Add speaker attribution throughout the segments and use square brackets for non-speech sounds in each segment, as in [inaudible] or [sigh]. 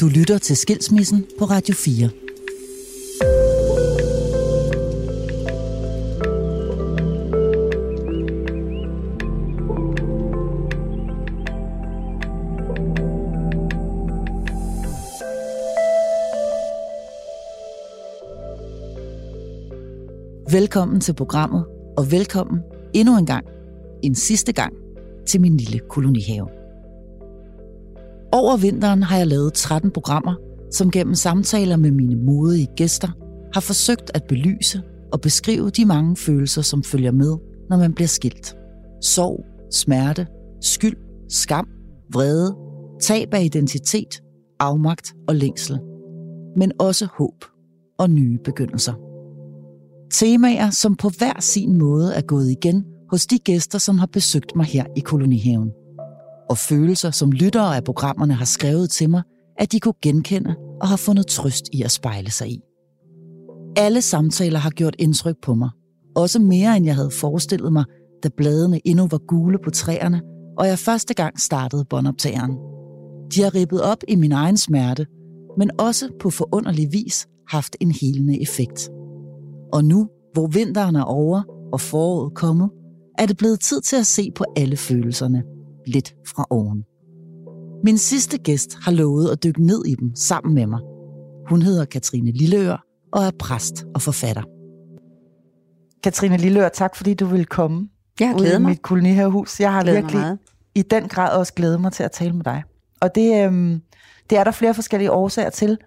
Speaker 1: Du lytter til Skilsmissen på Radio 4. Velkommen til programmet, og velkommen endnu en gang, en sidste gang, til min lille kolonihave. Over vinteren har jeg lavet 13 programmer, som gennem samtaler med mine modige gæster har forsøgt at belyse og beskrive de mange følelser, som følger med, når man bliver skilt. Sorg, smerte, skyld, skam, vrede, tab af identitet, afmagt og længsel. Men også håb og nye begyndelser. Temaer, som på hver sin måde er gået igen hos de gæster, som har besøgt mig her i kolonihaven og følelser, som lyttere af programmerne har skrevet til mig, at de kunne genkende og har fundet trøst i at spejle sig i. Alle samtaler har gjort indtryk på mig. Også mere, end jeg havde forestillet mig, da bladene endnu var gule på træerne, og jeg første gang startede båndoptageren. De har rippet op i min egen smerte, men også på forunderlig vis haft en helende effekt. Og nu, hvor vinteren er over og foråret kommet, er det blevet tid til at se på alle følelserne – lidt fra oven. Min sidste gæst har lovet at dykke ned i dem sammen med mig. Hun hedder Katrine Lilleør og er præst og forfatter. Katrine Lilleør, tak fordi du vil komme
Speaker 2: jeg ud i
Speaker 1: mig. mit kolonihavehus. Jeg har
Speaker 2: glæder
Speaker 1: virkelig mig i den grad også glædet mig til at tale med dig. Og det, øhm, det er der flere forskellige årsager til.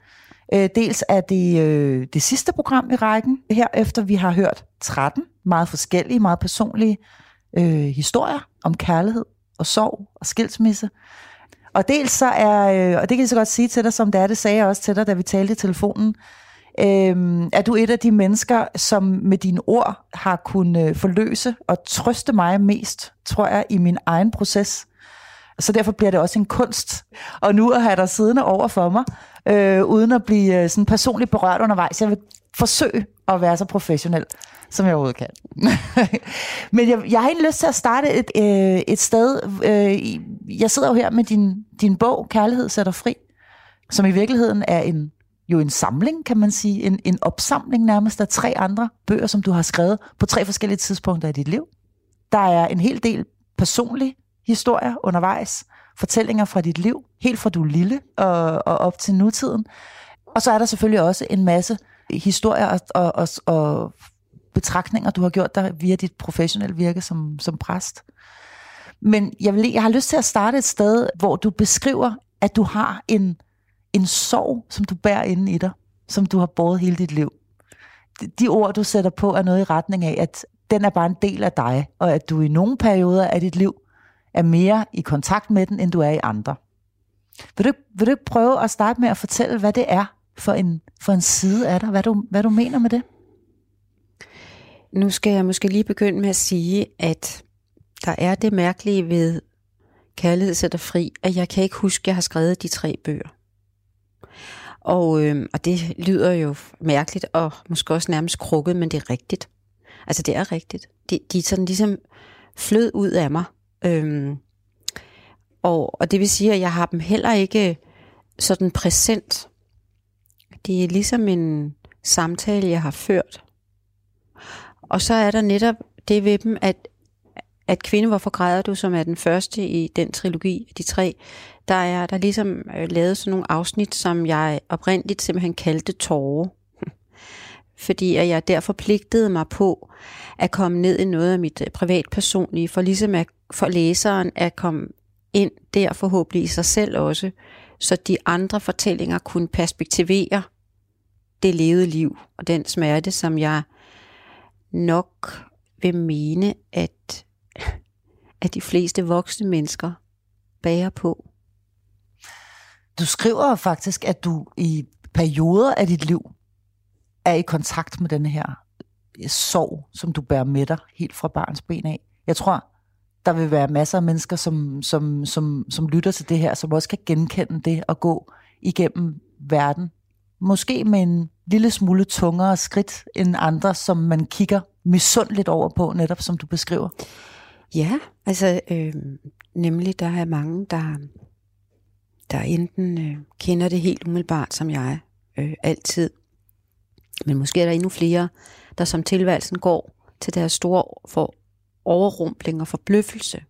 Speaker 1: Øh, dels er det øh, det sidste program i rækken, her efter vi har hørt 13 meget forskellige, meget personlige øh, historier om kærlighed og sorg og skilsmisse. Og dels så er, øh, og det kan jeg så godt sige til dig, som det er, det sagde jeg også til dig, da vi talte i telefonen, Øhm, er du et af de mennesker, som med dine ord har kunnet øh, forløse og trøste mig mest, tror jeg, i min egen proces. Så derfor bliver det også en kunst. Og nu at have dig siddende over for mig, øh, uden at blive øh, sådan personligt berørt undervejs. Jeg vil forsøge at være så professionel som jeg overhovedet kan. [laughs] Men jeg, jeg har egentlig lyst til at starte et, øh, et sted. Øh, jeg sidder jo her med din, din bog, Kærlighed sætter fri, som i virkeligheden er en jo en samling, kan man sige. En, en opsamling nærmest af tre andre bøger, som du har skrevet på tre forskellige tidspunkter i dit liv. Der er en hel del personlige historier undervejs, fortællinger fra dit liv, helt fra du er lille og, og op til nutiden. Og så er der selvfølgelig også en masse historier og, og, og, og betragtninger, du har gjort dig via dit professionelle virke som, som præst. Men jeg, vil, jeg har lyst til at starte et sted, hvor du beskriver, at du har en, en sorg, som du bærer inde i dig, som du har båret hele dit liv. De, de ord, du sætter på, er noget i retning af, at den er bare en del af dig, og at du i nogle perioder af dit liv er mere i kontakt med den, end du er i andre. Vil du, vil du prøve at starte med at fortælle, hvad det er for en, for en side af dig, hvad du, hvad du mener med det?
Speaker 2: Nu skal jeg måske lige begynde med at sige, at der er det mærkelige ved Kærlighed sætter fri, at jeg kan ikke huske, at jeg har skrevet de tre bøger. Og, øh, og det lyder jo mærkeligt og måske også nærmest krukket, men det er rigtigt. Altså det er rigtigt. De, de er sådan ligesom flød ud af mig. Øhm, og, og det vil sige, at jeg har dem heller ikke sådan præsent. Det er ligesom en samtale, jeg har ført og så er der netop det ved dem, at, at Kvinde, hvorfor græder du, som er den første i den trilogi, de tre, der er der ligesom øh, lavet sådan nogle afsnit, som jeg oprindeligt simpelthen kaldte tårer. [laughs] Fordi at jeg der forpligtede mig på at komme ned i noget af mit øh, privatpersonlige, for ligesom at, for læseren at komme ind der forhåbentlig i sig selv også, så de andre fortællinger kunne perspektivere det levede liv og den smerte, som jeg nok vil mene, at, at de fleste voksne mennesker bærer på.
Speaker 1: Du skriver faktisk, at du i perioder af dit liv er i kontakt med den her sorg, som du bærer med dig helt fra barns ben af. Jeg tror, der vil være masser af mennesker, som, som, som, som lytter til det her, som også kan genkende det og gå igennem verden. Måske med en lille smule tungere skridt end andre, som man kigger misundeligt over på, netop som du beskriver?
Speaker 2: Ja, altså øh, nemlig der er mange, der, der enten øh, kender det helt umiddelbart som jeg, øh, altid, men måske er der endnu flere, der som tilværelsen går til deres store for overrumpling og forbløffelse,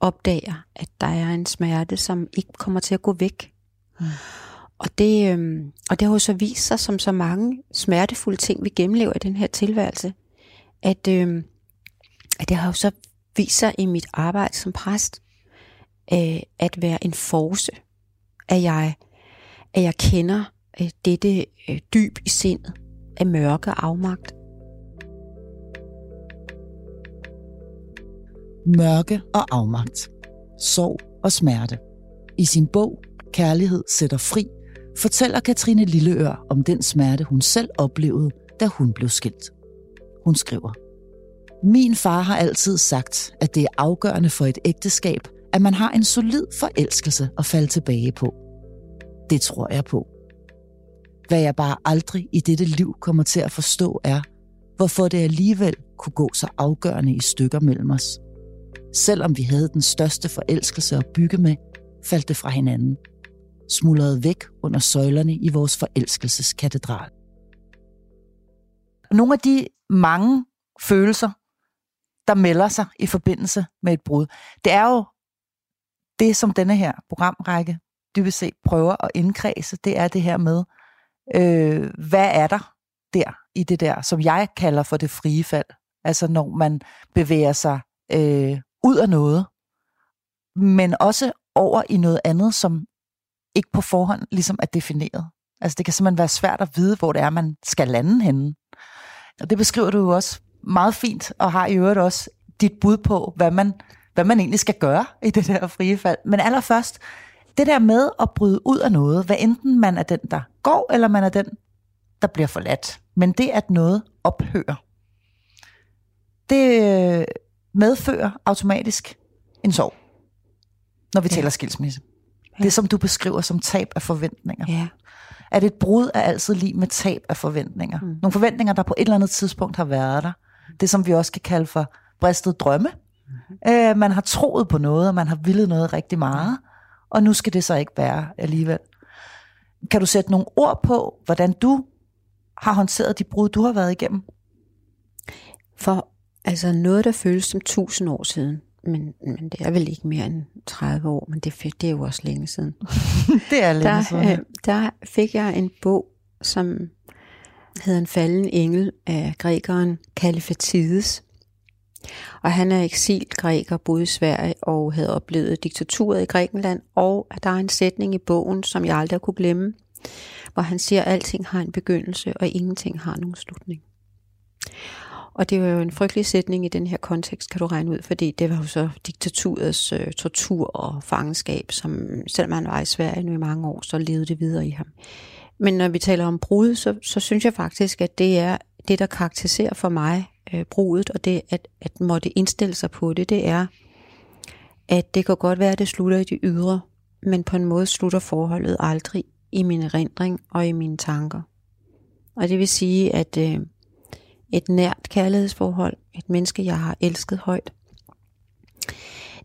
Speaker 2: opdager, at der er en smerte, som ikke kommer til at gå væk. Mm. Og det, øh, og det har jo så vist sig, som så mange smertefulde ting, vi gennemlever i den her tilværelse, at, øh, at det har jo så vist sig i mit arbejde som præst, øh, at være en force, at jeg, at jeg kender øh, dette øh, dyb i sindet af mørke og afmagt.
Speaker 1: Mørke og afmagt. Sorg og smerte. I sin bog Kærlighed sætter fri, fortæller Katrine Lilleør om den smerte, hun selv oplevede, da hun blev skilt. Hun skriver, Min far har altid sagt, at det er afgørende for et ægteskab, at man har en solid forelskelse at falde tilbage på. Det tror jeg på. Hvad jeg bare aldrig i dette liv kommer til at forstå er, hvorfor det alligevel kunne gå så afgørende i stykker mellem os. Selvom vi havde den største forelskelse at bygge med, faldt det fra hinanden. Smuldrede væk under søjlerne i vores forelskelseskatedral. Nogle af de mange følelser, der melder sig i forbindelse med et brud, det er jo det, som denne her programrække dybest set prøver at indkredse, det er det her med, øh, hvad er der der i det der, som jeg kalder for det frie fald. Altså når man bevæger sig øh, ud af noget, men også over i noget andet, som ikke på forhånd ligesom er defineret. Altså det kan simpelthen være svært at vide, hvor det er, man skal lande henne. Og det beskriver du jo også meget fint, og har i øvrigt også dit bud på, hvad man, hvad man egentlig skal gøre i det der frie fald. Men allerførst, det der med at bryde ud af noget, hvad enten man er den, der går, eller man er den, der bliver forladt. Men det, at noget ophører, det øh, medfører automatisk en sorg, når vi ja. taler skilsmisse. Ja. Det, som du beskriver som tab af forventninger.
Speaker 2: Ja.
Speaker 1: At et brud er altid lige med tab af forventninger. Mm. Nogle forventninger, der på et eller andet tidspunkt har været der. Det, som vi også kan kalde for bristet drømme. Mm. Øh, man har troet på noget, og man har villet noget rigtig meget og nu skal det så ikke være alligevel. Kan du sætte nogle ord på, hvordan du har håndteret de brud, du har været igennem?
Speaker 2: For altså noget, der føles som tusind år siden, men, men det er vel ikke mere end 30 år, men det, det er jo også længe siden. [laughs]
Speaker 1: det er længe
Speaker 2: der,
Speaker 1: siden. Øh,
Speaker 2: der fik jeg en bog, som hedder En falden engel af grækeren Kalifatides. Og han er eksilgræker, boede i Sverige og havde oplevet diktaturet i Grækenland. Og der er en sætning i bogen, som jeg aldrig kunne glemme, hvor han siger, at alting har en begyndelse, og ingenting har nogen slutning. Og det var jo en frygtelig sætning i den her kontekst, kan du regne ud, fordi det var jo så diktaturets øh, tortur og fangenskab, som selvom han var i Sverige nu i mange år, så levede det videre i ham. Men når vi taler om brud, så, så synes jeg faktisk, at det er det, der karakteriserer for mig øh, brudet, og det at, at måtte indstille sig på det, det er, at det kan godt være, at det slutter i det ydre, men på en måde slutter forholdet aldrig i min erindring og i mine tanker. Og det vil sige, at øh, et nært kærlighedsforhold, et menneske, jeg har elsket højt,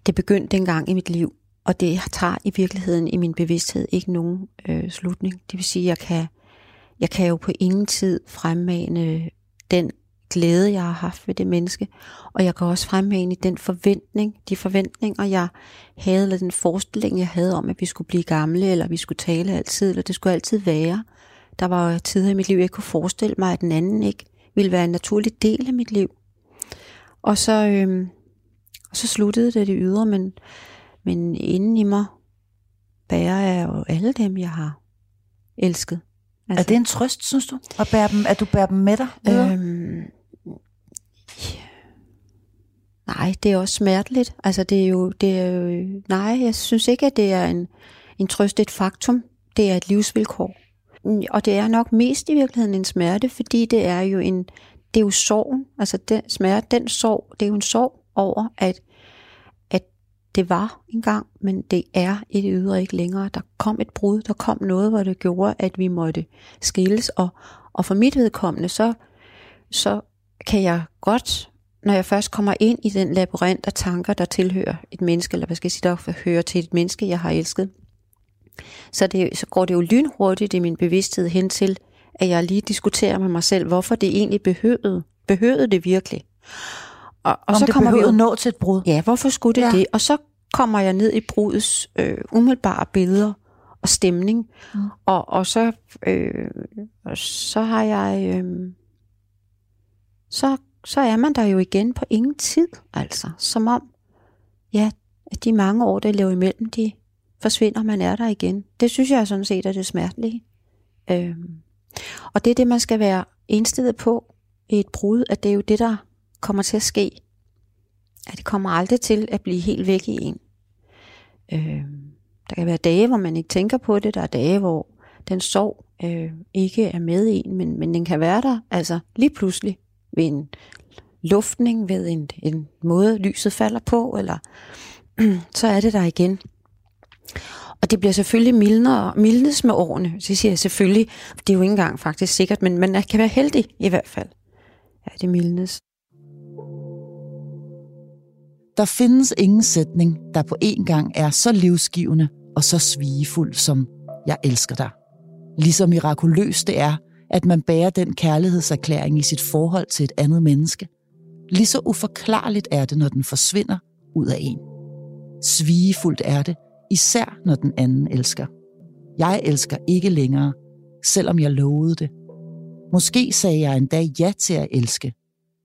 Speaker 2: det begyndte engang i mit liv, og det tager i virkeligheden i min bevidsthed ikke nogen øh, slutning. Det vil sige, at jeg kan, jeg kan jo på ingen tid fremmane den glæde, jeg har haft ved det menneske, og jeg kan også fremmane den forventning, de forventninger, jeg havde, eller den forestilling, jeg havde om, at vi skulle blive gamle, eller vi skulle tale altid, eller det skulle altid være. Der var tider i mit liv, jeg kunne forestille mig, at den anden ikke ville være en naturlig del af mit liv. Og så, øhm, og så sluttede det det ydre, men, men inden i mig bærer jeg jo alle dem, jeg har elsket.
Speaker 1: Altså, er det en trøst, synes du, at, bære dem, at du bærer dem med dig? Øhm,
Speaker 2: nej, det er også smerteligt. Altså, det er jo, det er jo, nej, jeg synes ikke, at det er en, en trøst, et faktum. Det er et livsvilkår. Mm, og det er nok mest i virkeligheden en smerte, fordi det er jo en, det er jo sorgen. Altså, den smerte, den sorg, det er jo en sorg over, at at det var engang, men det er i det ydre ikke længere. Der kom et brud, der kom noget, hvor det gjorde, at vi måtte skilles. Og, og for mit vedkommende, så, så kan jeg godt, når jeg først kommer ind i den labyrint af tanker, der tilhører et menneske, eller hvad skal jeg sige, der hører til et menneske, jeg har elsket, så, det, så går det jo lynhurtigt i min bevidsthed hen til, at jeg lige diskuterer med mig selv, hvorfor det egentlig behøvede. Behøvede det virkelig?
Speaker 1: Og, og Om så det kommer vi jo nå til et brud.
Speaker 2: Ja, hvorfor skulle det ja. det? Og så kommer jeg ned i brudets øh, umiddelbare billeder og stemning. Mm. Og, og så, øh, så har jeg... Øh, så, så er man der jo igen på ingen tid, altså. Som om, ja, at de mange år, der lever imellem, de forsvinder, man er der igen. Det synes jeg sådan set er det smertelige. Øhm. og det er det, man skal være indstillet på i et brud, at det er jo det, der kommer til at ske. At det kommer aldrig til at blive helt væk i en. Øhm. der kan være dage, hvor man ikke tænker på det. Der er dage, hvor den sorg øh, ikke er med i en, men, men den kan være der altså lige pludselig ved en luftning, ved en, en måde, lyset falder på, eller [clears throat] så er det der igen. Og det bliver selvfølgelig mildere, mildnes med årene. Så siger jeg selvfølgelig, det er jo ikke engang faktisk sikkert, men man kan være heldig i hvert fald. Ja, det mildnes.
Speaker 1: Der findes ingen sætning, der på én gang er så livsgivende og så svigefuld som jeg elsker dig. Ligesom mirakuløst det er, at man bærer den kærlighedserklæring i sit forhold til et andet menneske. Lige så uforklarligt er det, når den forsvinder ud af en. Svigefuldt er det, især når den anden elsker. Jeg elsker ikke længere, selvom jeg lovede det. Måske sagde jeg en dag ja til at elske,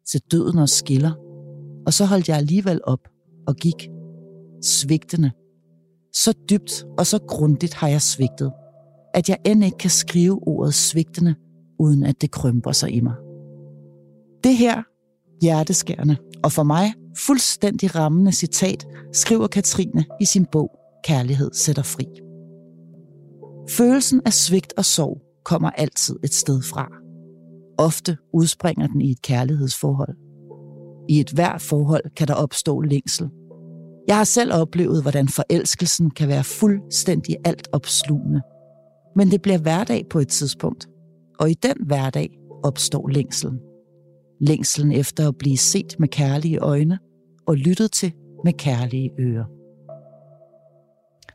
Speaker 1: til døden og skiller, og så holdt jeg alligevel op og gik. Svigtende. Så dybt og så grundigt har jeg svigtet, at jeg end ikke kan skrive ordet svigtende, uden at det krymper sig i mig. Det her, hjerteskærende, og for mig fuldstændig rammende citat, skriver Katrine i sin bog Kærlighed sætter fri. Følelsen af svigt og sorg kommer altid et sted fra. Ofte udspringer den i et kærlighedsforhold. I et hvert forhold kan der opstå længsel. Jeg har selv oplevet, hvordan forelskelsen kan være fuldstændig alt opslugende. Men det bliver hverdag på et tidspunkt, og i den hverdag opstår længselen. Længselen efter at blive set med kærlige øjne og lyttet til med kærlige ører.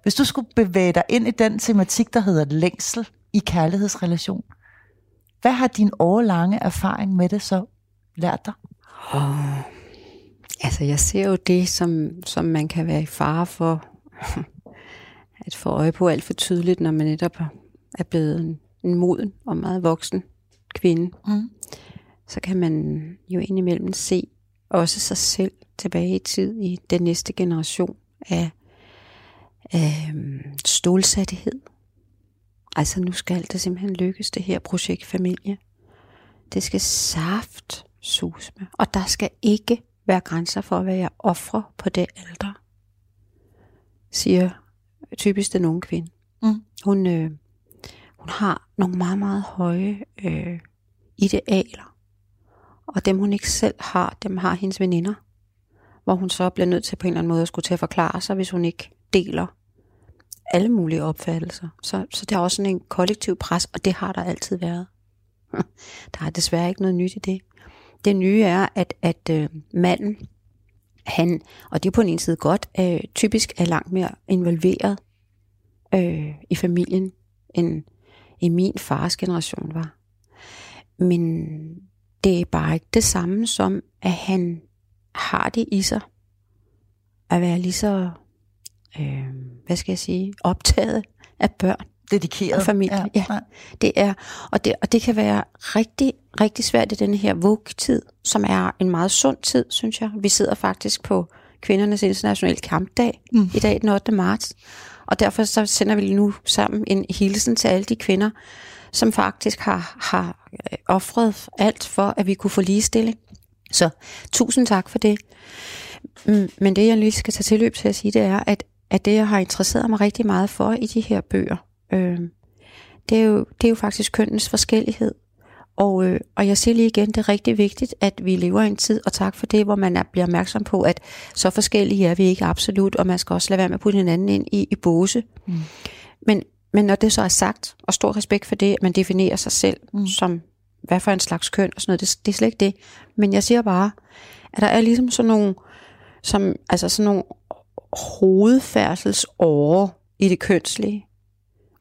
Speaker 1: Hvis du skulle bevæge dig ind i den tematik, der hedder længsel i kærlighedsrelation, hvad har din årlange erfaring med det så lært dig?
Speaker 2: Oh. Altså, jeg ser jo det, som, som man kan være i fare for [laughs] at få øje på alt for tydeligt, når man netop er blevet en, en moden og meget voksen kvinde. Mm. Så kan man jo indimellem se også sig selv tilbage i tid i den næste generation af øh, stålsathed. Altså nu skal det simpelthen lykkes, det her projekt familie. Det skal saft sus med. Og der skal ikke være grænser for, hvad jeg offrer på det alder, siger typisk den unge kvinde. Mm. Hun, øh, hun har nogle meget, meget høje øh, idealer. Og dem hun ikke selv har, dem har hendes veninder. Hvor hun så bliver nødt til på en eller anden måde at skulle til at forklare sig, hvis hun ikke deler alle mulige opfattelser. Så, så der er også sådan en kollektiv pres, og det har der altid været. [laughs] Der er desværre ikke noget nyt i det. Det nye er, at, at øh, manden, han, og det er på en ene side godt, øh, typisk er langt mere involveret øh, i familien, end i min fars generation var. Men det er bare ikke det samme som, at han har det i sig at være lige så øh, hvad skal jeg sige, optaget af børn.
Speaker 1: Dedikeret.
Speaker 2: Og familie. Ja, ja. Det er, og det, og det kan være rigtig, rigtig svært i den her vugtid, som er en meget sund tid, synes jeg. Vi sidder faktisk på kvindernes internationale kampdag mm. i dag, den 8. marts. Og derfor så sender vi nu sammen en hilsen til alle de kvinder, som faktisk har, har øh, offret alt for, at vi kunne få ligestilling. Så tusind tak for det. Mm, men det, jeg lige skal tage tilløb til at sige, det er, at at det, jeg har interesseret mig rigtig meget for i de her bøger, øh, det, er jo, det er jo faktisk kønnenes forskellighed. Og, øh, og jeg siger lige igen, det er rigtig vigtigt, at vi lever i en tid, og tak for det, hvor man er, bliver opmærksom på, at så forskellige er vi ikke absolut, og man skal også lade være med at putte hinanden ind i, i båse. Mm. Men, men når det så er sagt, og stor respekt for det, at man definerer sig selv mm. som, hvad for en slags køn og sådan noget, det, det er slet ikke det. Men jeg siger bare, at der er ligesom sådan nogle, som, altså sådan nogle hovedfærdselsåre i det kønslige,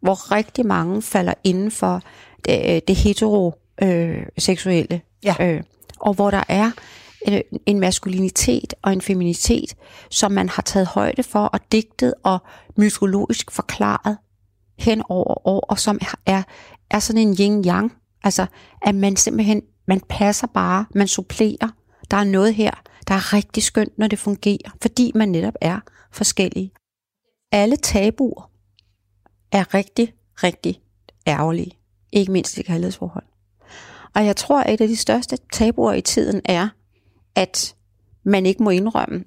Speaker 2: hvor rigtig mange falder inden for det, det heteroseksuelle.
Speaker 1: Ja.
Speaker 2: Øh, og hvor der er en, en maskulinitet og en feminitet, som man har taget højde for og digtet og mytologisk forklaret hen over år, og som er, er sådan en yin-yang. Altså, at man simpelthen, man passer bare, man supplerer. Der er noget her, der er rigtig skønt, når det fungerer, fordi man netop er forskellige. Alle tabuer er rigtig, rigtig ærgerlige. Ikke mindst i kærlighedsforhold. Og jeg tror, at et af de største tabuer i tiden er, at man ikke må indrømme,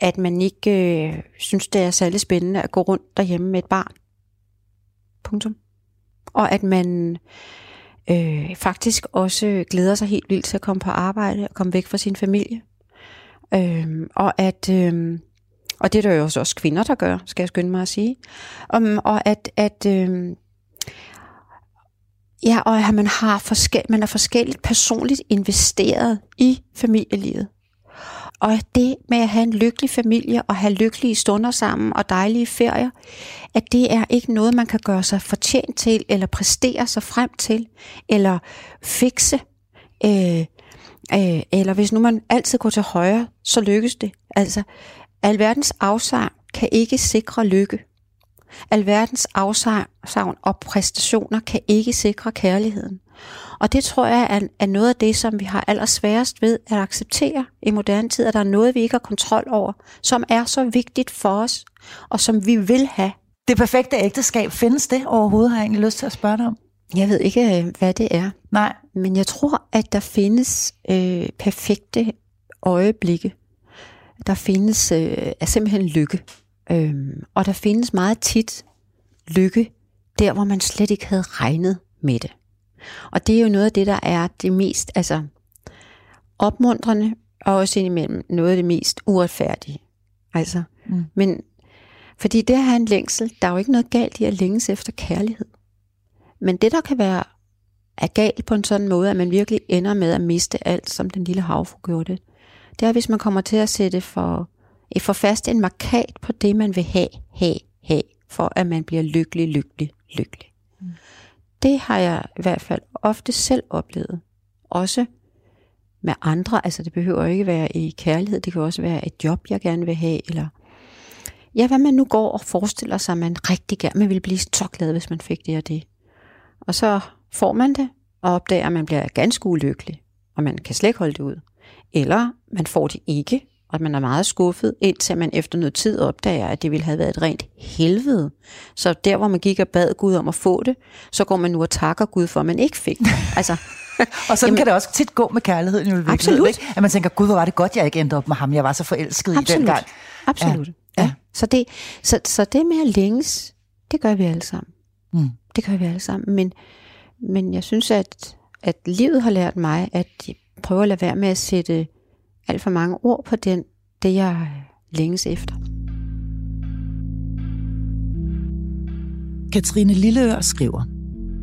Speaker 2: at man ikke øh, synes, det er særlig spændende at gå rundt derhjemme med et barn. Punktum. Og at man øh, faktisk også glæder sig helt vildt til at komme på arbejde og komme væk fra sin familie. Øh, og at... Øh, og det er der jo også kvinder, der gør, skal jeg skynde mig at sige. Um, og at, at øh, ja, og at man har forskel, man er forskelligt personligt investeret i familielivet. Og det med at have en lykkelig familie og have lykkelige stunder sammen og dejlige ferier, at det er ikke noget, man kan gøre sig fortjent til, eller præstere sig frem til, eller fikse. Øh, øh, eller hvis nu man altid går til højre, så lykkes det. Altså, alverdens afsavn kan ikke sikre lykke. Alverdens afsavn og præstationer kan ikke sikre kærligheden. Og det tror jeg er, er noget af det, som vi har allersværest ved at acceptere i moderne tid, at der er noget, vi ikke har kontrol over, som er så vigtigt for os, og som vi vil have.
Speaker 1: Det perfekte ægteskab, findes det overhovedet, har jeg egentlig lyst til at spørge dig om?
Speaker 2: Jeg ved ikke, øh, hvad det er.
Speaker 1: Nej.
Speaker 2: Men jeg tror, at der findes øh, perfekte øjeblikke. Der findes øh, er simpelthen lykke. Øh, og der findes meget tit lykke, der hvor man slet ikke havde regnet med det. Og det er jo noget af det, der er det mest altså, opmuntrende, og også indimellem noget af det mest uretfærdige. Altså, mm. men fordi det at have en længsel, der er jo ikke noget galt i at længes efter kærlighed. Men det, der kan være er galt på en sådan måde, at man virkelig ender med at miste alt, som den lille havfru gjorde det, det er, hvis man kommer til at sætte for, for fast en markat på det, man vil have, have, have, for at man bliver lykkelig, lykkelig, lykkelig. Mm. Det har jeg i hvert fald ofte selv oplevet. Også med andre, altså det behøver ikke være i kærlighed, det kan også være et job, jeg gerne vil have, eller ja, hvad man nu går og forestiller sig, man rigtig gerne man ville blive så glad, hvis man fik det og det. Og så får man det, og opdager, at man bliver ganske ulykkelig, og man kan slet ikke holde det ud. Eller man får det ikke, og man er meget skuffet, indtil man efter noget tid opdager, at det ville have været et rent helvede. Så der, hvor man gik og bad Gud om at få det, så går man nu og takker Gud for, at man ikke fik det. [laughs] Altså,
Speaker 1: og sådan Jamen, kan det også tit gå med kærligheden i
Speaker 2: Absolut.
Speaker 1: Ikke? At man tænker, Gud, hvor var det godt, jeg ikke endte op med ham. Jeg var så forelsket
Speaker 2: absolut.
Speaker 1: i den gang.
Speaker 2: Absolut. Ja. ja. Så, det, så, så det med at længes, det gør vi alle sammen. Mm. Det gør vi alle sammen. Men, men jeg synes, at, at livet har lært mig, at prøver at lade være med at sætte alt for mange ord på den, det jeg længes efter.
Speaker 1: Katrine Lilleør skriver,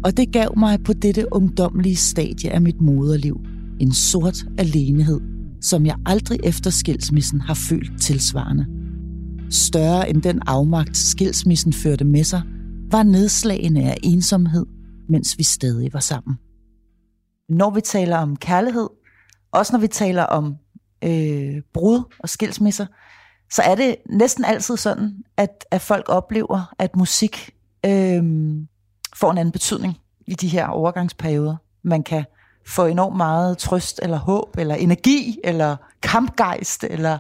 Speaker 1: og det gav mig på dette ungdomlige stadie af mit moderliv en sort alenehed, som jeg aldrig efter skilsmissen har følt tilsvarende. Større end den afmagt skilsmissen førte med sig, var nedslagende af ensomhed, mens vi stadig var sammen. Når vi taler om kærlighed, også når vi taler om øh, brud og skilsmisser, så er det næsten altid sådan, at, at folk oplever, at musik øh, får en anden betydning i de her overgangsperioder. Man kan få enormt meget trøst, eller håb, eller energi, eller kampgejst, eller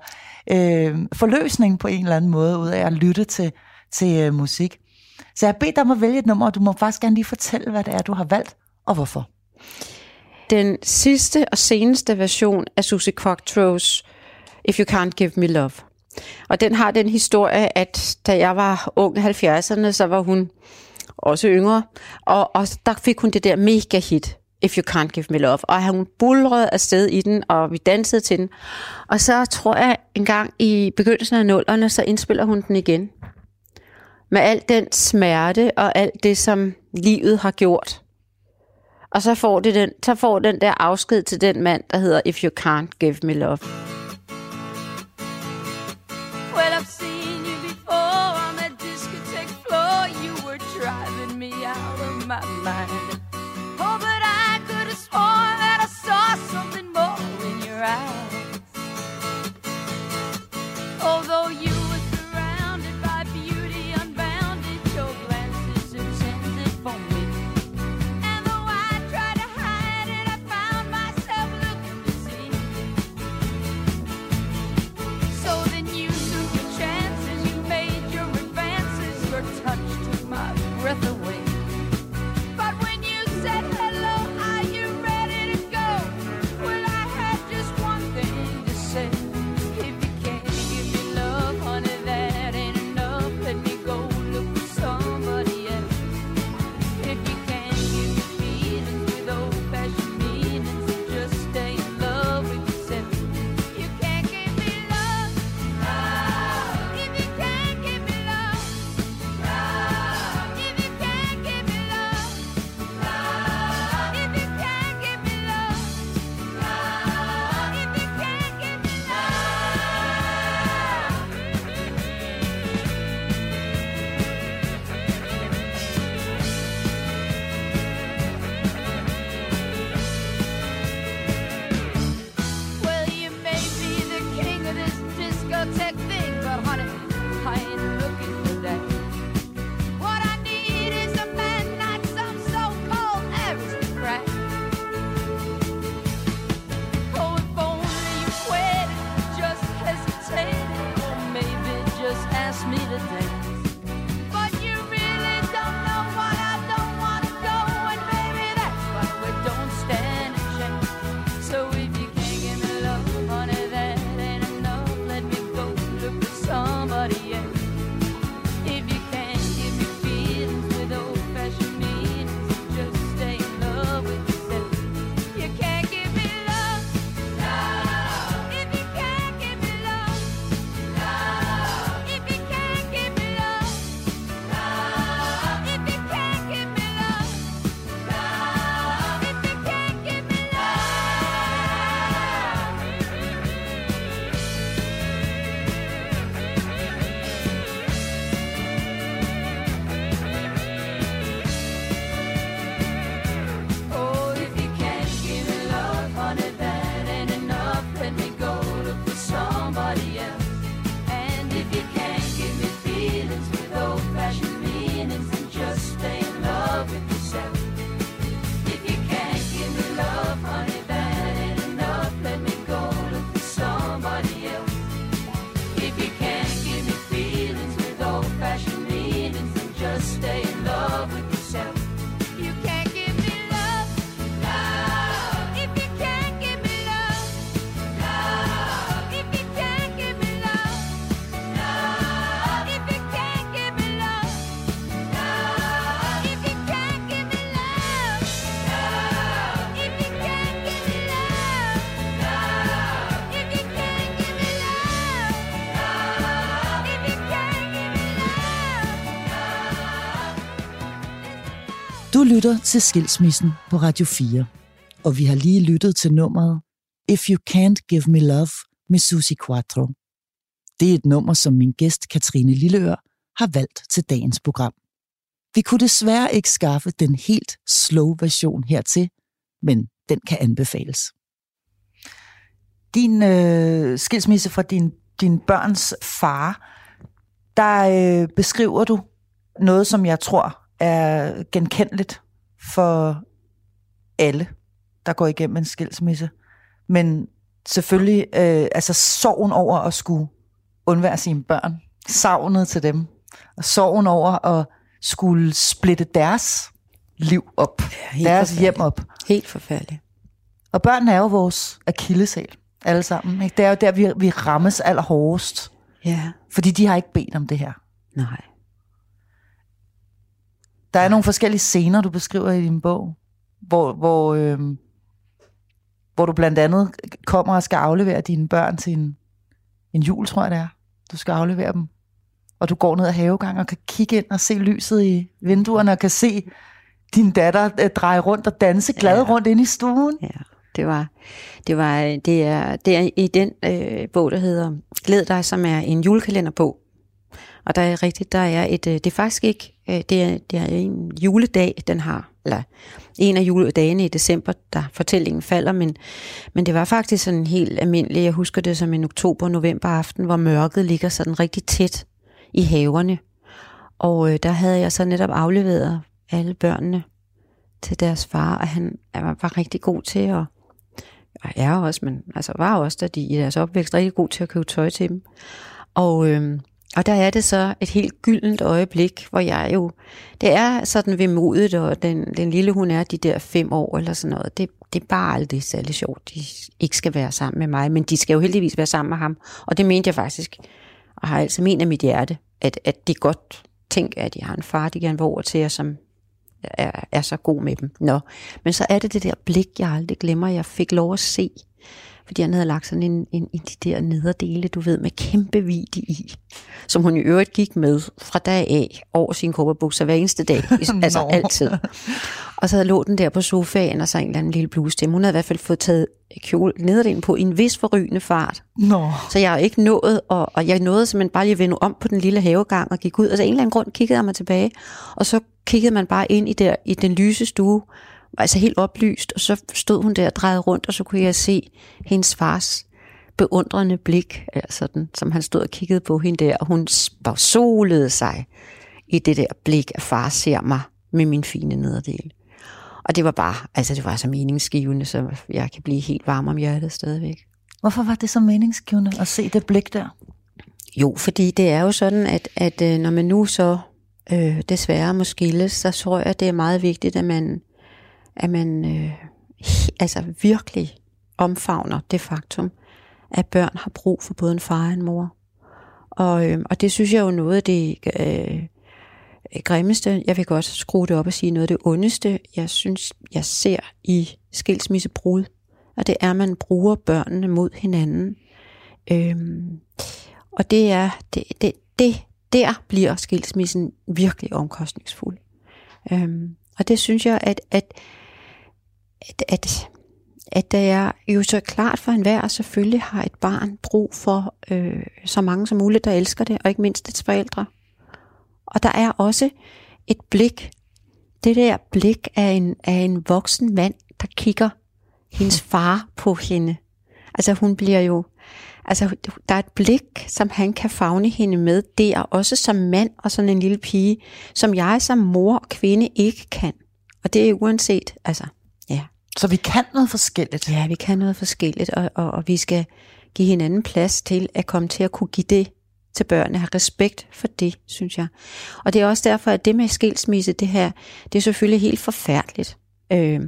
Speaker 1: øh, forløsning på en eller anden måde, ud af at lytte til, til øh, musik. Så jeg har bedt dig om at vælge et nummer, og du må faktisk gerne lige fortælle, hvad det er, du har valgt, og hvorfor
Speaker 2: den sidste og seneste version af Susie Quattro's If You Can't Give Me Love. Og den har den historie, at da jeg var ung i 70'erne, så var hun også yngre, og, og der fik hun det der mega hit, If You Can't Give Me Love. Og hun bulrede afsted i den, og vi dansede til den. Og så tror jeg en gang i begyndelsen af nullerne, så indspiller hun den igen. Med al den smerte og alt det, som livet har gjort. Og så får, det den, så får den der afsked til den mand, der hedder If You Can't Give Me Love.
Speaker 1: Lytter til Skilsmissen på Radio 4, og vi har lige lyttet til nummeret If You Can't Give Me Love med Susi Quattro. Det er et nummer, som min gæst Katrine Lilleør har valgt til dagens program. Vi kunne desværre ikke skaffe den helt slow version hertil, men den kan anbefales. Din øh, skilsmisse fra din, din børns far, der øh, beskriver du noget, som jeg tror er genkendeligt for alle, der går igennem en skilsmisse. Men selvfølgelig, øh, altså sorgen over at skulle undvære sine børn, savnet til dem, og sorgen over at skulle splitte deres liv op, ja, deres hjem op.
Speaker 2: Helt forfærdeligt.
Speaker 1: Og børnene er jo vores akillesal, alle sammen. Ikke? Det er jo der, vi, vi rammes allerhårdest.
Speaker 2: Ja.
Speaker 1: Fordi de har ikke bedt om det her.
Speaker 2: Nej.
Speaker 1: Der er nogle forskellige scener, du beskriver i din bog, hvor, hvor, øh, hvor du blandt andet kommer og skal aflevere dine børn til en, en jul, tror jeg det er. Du skal aflevere dem. Og du går ned ad havegang og kan kigge ind og se lyset i vinduerne og kan se din datter øh, dreje rundt og danse glad ja. rundt ind i stuen.
Speaker 2: Ja, det var, det var, det er, det er i den øh, bog, der hedder Glæd dig, som er en julekalenderbog, og der er rigtigt, der er et, øh, det er faktisk ikke, øh, det er, det er en juledag, den har, eller en af juledagene i december, der fortællingen falder, men, men det var faktisk sådan helt almindeligt, jeg husker det som en oktober-november aften, hvor mørket ligger sådan rigtig tæt i haverne. Og øh, der havde jeg så netop afleveret alle børnene til deres far, og han var, var rigtig god til at, og er også, men altså var også, da de i deres opvækst rigtig god til at købe tøj til dem. Og, øh, og der er det så et helt gyldent øjeblik, hvor jeg jo, det er sådan ved modet, og den, den lille hun er de der fem år eller sådan noget, det, det er bare aldrig særlig sjovt, de ikke skal være sammen med mig, men de skal jo heldigvis være sammen med ham, og det mente jeg faktisk, og har altså men af mit hjerte, at, at de godt tænker, at de har en far, de gerne vil over til, og som er, er så god med dem. Nå, men så er det det der blik, jeg aldrig glemmer, jeg fik lov at se, fordi han havde lagt sådan en, en, en de der nederdele, du ved, med kæmpe vidi i, som hun i øvrigt gik med fra dag af over sine kobberbukser hver eneste dag, [laughs] altså altid. Og så lå den der på sofaen, og så en eller anden lille bluse Hun havde i hvert fald fået taget kjole nederdelen på i en vis forrygende fart.
Speaker 1: Nå.
Speaker 2: Så jeg har ikke nået, og, og jeg nåede simpelthen bare lige at vende om på den lille havegang og gik ud. Altså en eller anden grund kiggede jeg mig tilbage, og så kiggede man bare ind i, der, i den lyse stue, altså helt oplyst, og så stod hun der og drejede rundt, og så kunne jeg se hendes fars beundrende blik, altså den, som han stod og kiggede på hende der, og hun bare solede sig i det der blik, at far ser mig med min fine nederdel. Og det var bare, altså det var så meningsgivende, så jeg kan blive helt varm om hjertet stadigvæk.
Speaker 1: Hvorfor var det så meningsgivende at se det blik der?
Speaker 2: Jo, fordi det er jo sådan, at, at øh, når man nu så øh, desværre må skilles, så tror jeg, det er meget vigtigt, at man at man øh, altså virkelig omfavner det faktum, at børn har brug for både en far og en mor. Og, øh, og det synes jeg jo noget af det øh, grimmeste, jeg vil godt skrue det op og sige noget af det ondeste, jeg synes, jeg ser i skilsmissebrud, og det er, at man bruger børnene mod hinanden. Øhm, og det er, det, det, det, der bliver skilsmissen virkelig omkostningsfuld. Øhm, og det synes jeg, at, at at, at, at det er jo så klart for enhver, at selvfølgelig har et barn brug for øh, så mange som muligt, der elsker det, og ikke mindst dets forældre. Og der er også et blik, det der blik af en, af en voksen mand, der kigger hendes [laughs] far på hende. Altså hun bliver jo, altså der er et blik, som han kan fagne hende med der, også som mand og sådan en lille pige, som jeg som mor og kvinde ikke kan. Og det er uanset, altså Ja.
Speaker 1: Så vi kan noget forskelligt.
Speaker 2: Ja, vi kan noget forskelligt, og, og, og vi skal give hinanden plads til at komme til at kunne give det til børnene, have respekt for det, synes jeg. Og det er også derfor, at det med skilsmisse, det her, det er selvfølgelig helt forfærdeligt. Øh,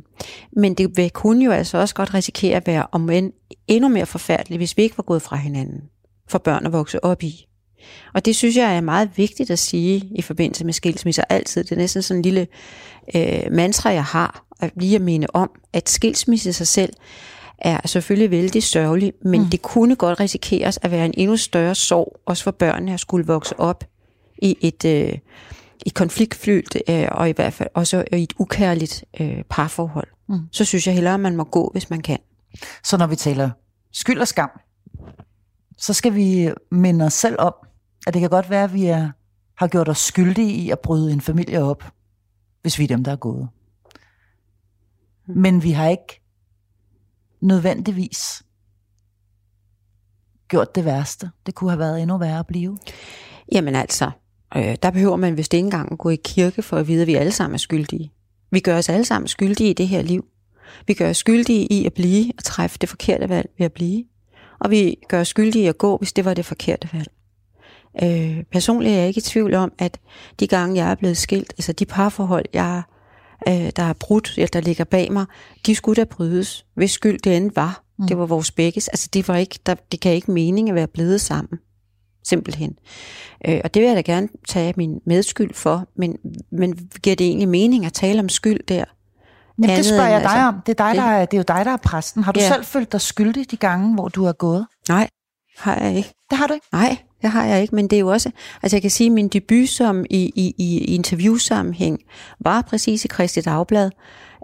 Speaker 2: men det vil kunne jo altså også godt risikere at være om end endnu mere forfærdeligt, hvis vi ikke var gået fra hinanden for børn at vokse op i. Og det synes jeg er meget vigtigt at sige i forbindelse med skilsmisser altid. Det er næsten sådan en lille øh, mantra, jeg har, at lige at minde om, at skilsmisse sig selv er selvfølgelig vældig sørgelig, men mm. det kunne godt risikeres at være en endnu større sorg, også for børnene at skulle vokse op i et, øh, i konfliktfyldt, øh, og i hvert fald også i et ukærligt øh, parforhold, mm. så synes jeg hellere, at man må gå, hvis man kan.
Speaker 1: Så når vi taler skyld og skam, så skal vi minde os selv om, at det kan godt være, at vi er, har gjort os skyldige i at bryde en familie op, hvis vi er dem, der er gået. Mm. Men vi har ikke nødvendigvis gjort det værste. Det kunne have været endnu værre at blive.
Speaker 2: Jamen altså, øh, der behøver man vist ikke engang gå i kirke for at vide, at vi alle sammen er skyldige. Vi gør os alle sammen skyldige i det her liv. Vi gør os skyldige i at blive og træffe det forkerte valg ved at blive. Og vi gør os skyldige i at gå, hvis det var det forkerte valg. Øh, personligt er jeg ikke i tvivl om, at de gange, jeg er blevet skilt, altså de parforhold, jeg, øh, der er brudt, eller der ligger bag mig, de skulle da brydes, hvis skyld det end var. Mm. Det var vores begges. Altså det, var ikke, der, det kan ikke mening at være blevet sammen. Simpelthen. Øh, og det vil jeg da gerne tage min medskyld for, men, men giver det egentlig mening at tale om skyld der?
Speaker 1: Men det spørger jeg dig altså, om. Det er, dig, det, der er, det er jo dig, der er præsten. Har du ja. selv følt dig skyldig de gange, hvor du er gået?
Speaker 2: Nej, har jeg ikke.
Speaker 1: Det har du ikke?
Speaker 2: Nej, det har jeg ikke, men det er jo også, altså jeg kan sige, at min debut som i, i, i interviewsammenhæng var præcis i Kristi Dagblad,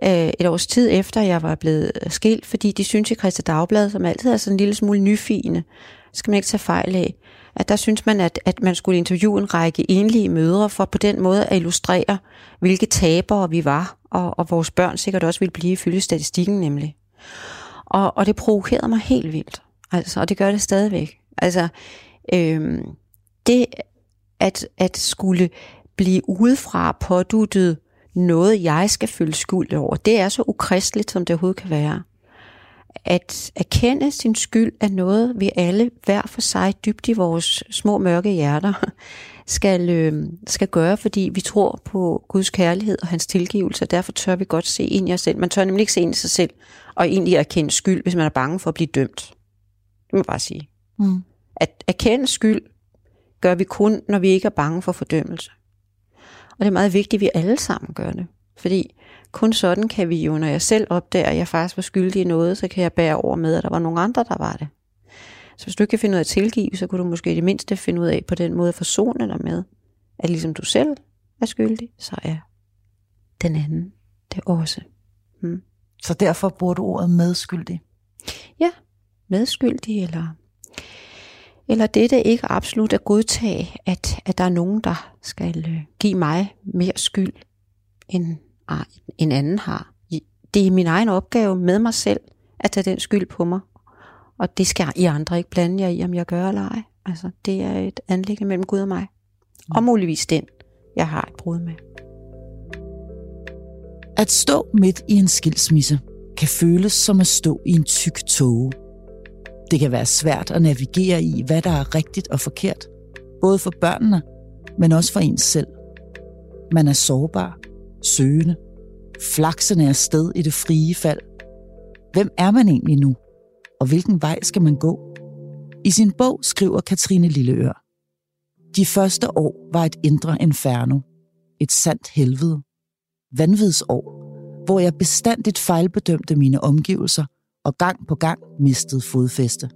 Speaker 2: øh, et års tid efter jeg var blevet skilt, fordi de synes i Kristi Dagblad, som altid er sådan en lille smule nyfine, skal man ikke tage fejl af, at der synes man, at, at man skulle interviewe en række enlige mødre, for på den måde at illustrere, hvilke tabere vi var, og, og vores børn sikkert også ville blive ifølge statistikken nemlig. Og, og det provokerede mig helt vildt, altså, og det gør det stadigvæk. Altså, øhm, det at, at skulle blive udefra påduttet noget, jeg skal føle skyld over, det er så ukristeligt, som det overhovedet kan være at erkende sin skyld er noget, vi alle hver for sig dybt i vores små mørke hjerter [laughs] skal, øh, skal gøre, fordi vi tror på Guds kærlighed og hans tilgivelse, og derfor tør vi godt se ind i os selv. Man tør nemlig ikke se ind i sig selv og egentlig erkende skyld, hvis man er bange for at blive dømt. Det må jeg bare sige. Mm. At erkende skyld gør vi kun, når vi ikke er bange for fordømmelse. Og det er meget vigtigt, at vi alle sammen gør det. Fordi kun sådan kan vi jo, når jeg selv opdager, at jeg faktisk var skyldig i noget, så kan jeg bære over med, at der var nogle andre, der var det. Så hvis du ikke kan finde ud af at tilgive, så kunne du måske i det mindste finde ud af på den måde at forsone dig med, at ligesom du selv er skyldig, så er den anden det også. Hmm.
Speaker 1: Så derfor bruger du ordet medskyldig?
Speaker 2: Ja, medskyldig, eller, eller det, ikke absolut at godtage, at, at der er nogen, der skal øh, give mig mere skyld, end ah, en anden har. Det er min egen opgave med mig selv, at tage den skyld på mig. Og det skal I andre ikke blande jer i, om jeg gør eller ej. Altså, det er et anlæggende mellem Gud og mig. Og muligvis den, jeg har et brud med.
Speaker 1: At stå midt i en skilsmisse kan føles som at stå i en tyk tåge. Det kan være svært at navigere i, hvad der er rigtigt og forkert. Både for børnene, men også for ens selv. Man er sårbar søgende, flaksende sted i det frie fald. Hvem er man egentlig nu, og hvilken vej skal man gå? I sin bog skriver Katrine Lilleør. De første år var et indre inferno, et sandt helvede, vanvidsår, hvor jeg bestandigt fejlbedømte mine omgivelser og gang på gang mistede fodfæste.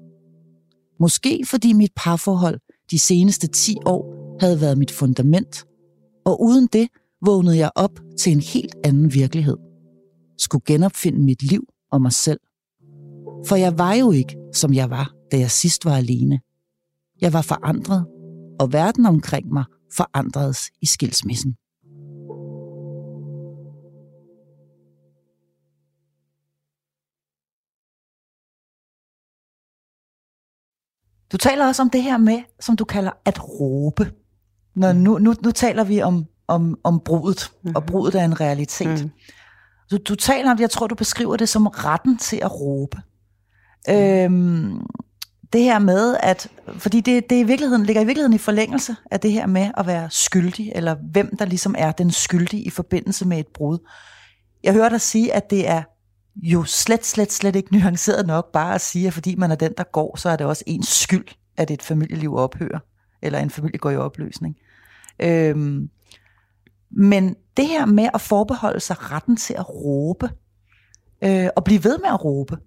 Speaker 1: Måske fordi mit parforhold de seneste 10 år havde været mit fundament, og uden det vågnede jeg op til en helt anden virkelighed. Skulle genopfinde mit liv og mig selv. For jeg var jo ikke, som jeg var, da jeg sidst var alene. Jeg var forandret, og verden omkring mig forandredes i skilsmissen. Du taler også om det her med, som du kalder at råbe. Når nu, nu, nu taler vi om om, om brudet, mm-hmm. og brudet er en realitet. Mm. Du, du taler om det, jeg tror, du beskriver det som retten til at råbe. Mm. Øhm, det her med, at, fordi det, det i virkeligheden, ligger i virkeligheden i forlængelse af det her med at være skyldig, eller hvem der ligesom er den skyldige i forbindelse med et brud. Jeg hører dig sige, at det er jo slet, slet, slet ikke [laughs] nuanceret nok bare at sige, at fordi man er den, der går, så er det også ens skyld, at et familieliv ophører, eller en familie går i opløsning. Øhm, men det her med at forbeholde sig retten til at råbe, øh, og blive ved med at råbe,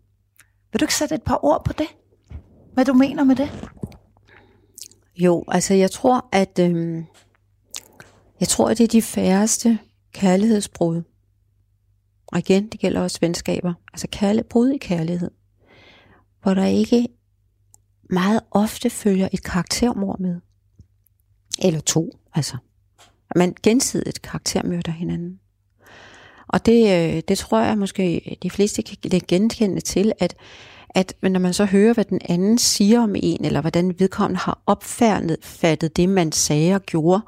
Speaker 1: vil du ikke sætte et par ord på det? Hvad du mener med det?
Speaker 2: Jo, altså jeg tror, at, øh, Jeg tror, at det er de færreste kærlighedsbrud. Og igen, det gælder også venskaber. Altså kærlighed, brud i kærlighed. Hvor der ikke meget ofte følger et karaktermord med. Eller to, altså. Man gensidigt karaktermyrder hinanden. Og det, øh, det tror jeg måske, de fleste kan genkende til, at, at når man så hører, hvad den anden siger om en, eller hvordan vedkommende har opfattet det, man sagde og gjorde,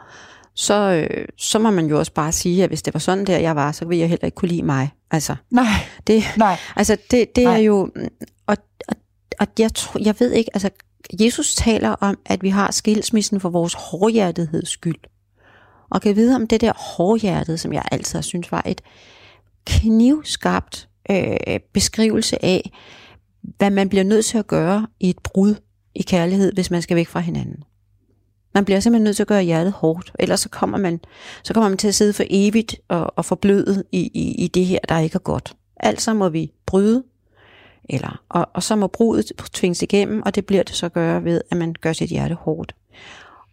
Speaker 2: så, øh, så må man jo også bare sige, at hvis det var sådan der, jeg var, så ville jeg heller ikke kunne lide mig. Altså,
Speaker 1: Nej,
Speaker 2: det,
Speaker 1: nej.
Speaker 2: altså det, det
Speaker 1: Nej.
Speaker 2: er jo, og, og, og jeg, tror, jeg ved ikke, altså Jesus taler om, at vi har skilsmissen for vores hårdhjertetheds skyld. Og kan vide om det der hårdhjertet, som jeg altid har syntes var et knivskarpt øh, beskrivelse af, hvad man bliver nødt til at gøre i et brud i kærlighed, hvis man skal væk fra hinanden. Man bliver simpelthen nødt til at gøre hjertet hårdt, ellers så kommer man, så kommer man til at sidde for evigt og, og forbløde i, i, i det her, der ikke er godt. Altså må vi bryde, eller, og, og så må brudet tvinges igennem, og det bliver det så gøre ved, at man gør sit hjerte hårdt.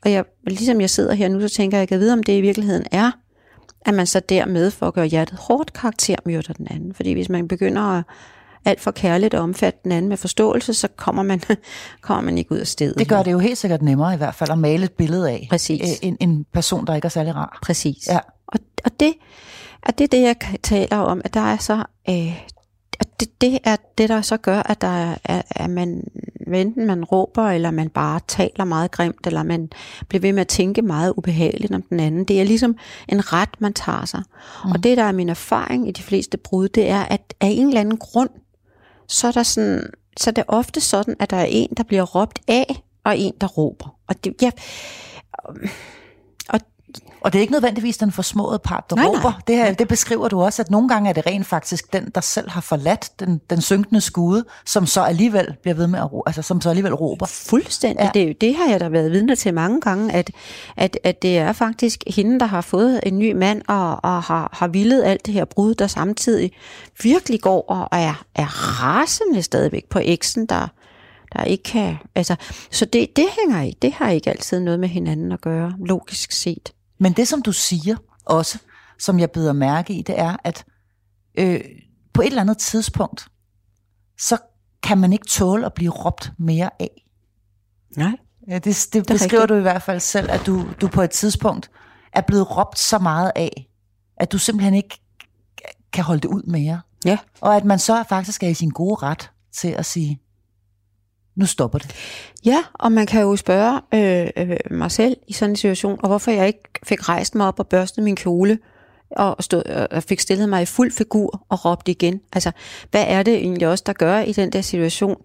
Speaker 2: Og jeg, ligesom jeg sidder her nu, så tænker jeg, jeg kan vide, om det i virkeligheden er, at man så dermed for at gøre hjertet hårdt karaktermyrder den anden. Fordi hvis man begynder at alt for kærligt at omfatte den anden med forståelse, så kommer man, [laughs] kommer man ikke ud af stedet.
Speaker 1: Det gør det jo helt sikkert nemmere i hvert fald at male et billede af
Speaker 2: Præcis.
Speaker 1: øh, en, en person, der ikke er særlig rar.
Speaker 2: Præcis.
Speaker 1: Ja.
Speaker 2: Og, og det, at det er det, jeg taler om, at der er så... Øh, at det, det er det, der så gør, at der er, er, at man, enten man råber, eller man bare taler meget grimt, eller man bliver ved med at tænke meget ubehageligt om den anden. Det er ligesom en ret, man tager sig. Mm. Og det, der er min erfaring i de fleste brud, det er, at af en eller anden grund, så er, der sådan, så er det ofte sådan, at der er en, der bliver råbt af, og en, der råber. Og det, ja, og
Speaker 1: det er ikke nødvendigvis den forsmåede part, der
Speaker 2: Nej, nej.
Speaker 1: råber. Det, her, det beskriver du også, at nogle gange er det rent faktisk den, der selv har forladt den, den synkende skude, som så alligevel bliver ved med at råbe, altså som så alligevel råber.
Speaker 2: Fuldstændig.
Speaker 1: Ja.
Speaker 2: Det, det har jeg da været vidne til mange gange, at, at, at det er faktisk hende, der har fået en ny mand og, og har, har villet alt det her brud, der samtidig virkelig går og er, er rasende stadigvæk på eksen, der, der ikke kan... Altså, så det, det hænger ikke. Det har ikke altid noget med hinanden at gøre, logisk set.
Speaker 1: Men det, som du siger også, som jeg beder mærke i, det er, at øh, på et eller andet tidspunkt, så kan man ikke tåle at blive råbt mere af.
Speaker 2: Nej.
Speaker 1: Ja, det, det, det beskriver
Speaker 2: rigtigt.
Speaker 1: du i hvert fald selv, at du, du på et tidspunkt er blevet råbt så meget af, at du simpelthen ikke kan holde det ud mere.
Speaker 2: Ja.
Speaker 1: Og at man så faktisk er i sin gode ret til at sige, nu stopper det.
Speaker 2: Ja, og man kan jo spørge øh, øh, mig selv i sådan en situation, og hvorfor jeg ikke fik rejst mig op og børstet min kjole, og, stod, og fik stillet mig i fuld figur og råbt igen. Altså, hvad er det egentlig også, der gør i den der situation?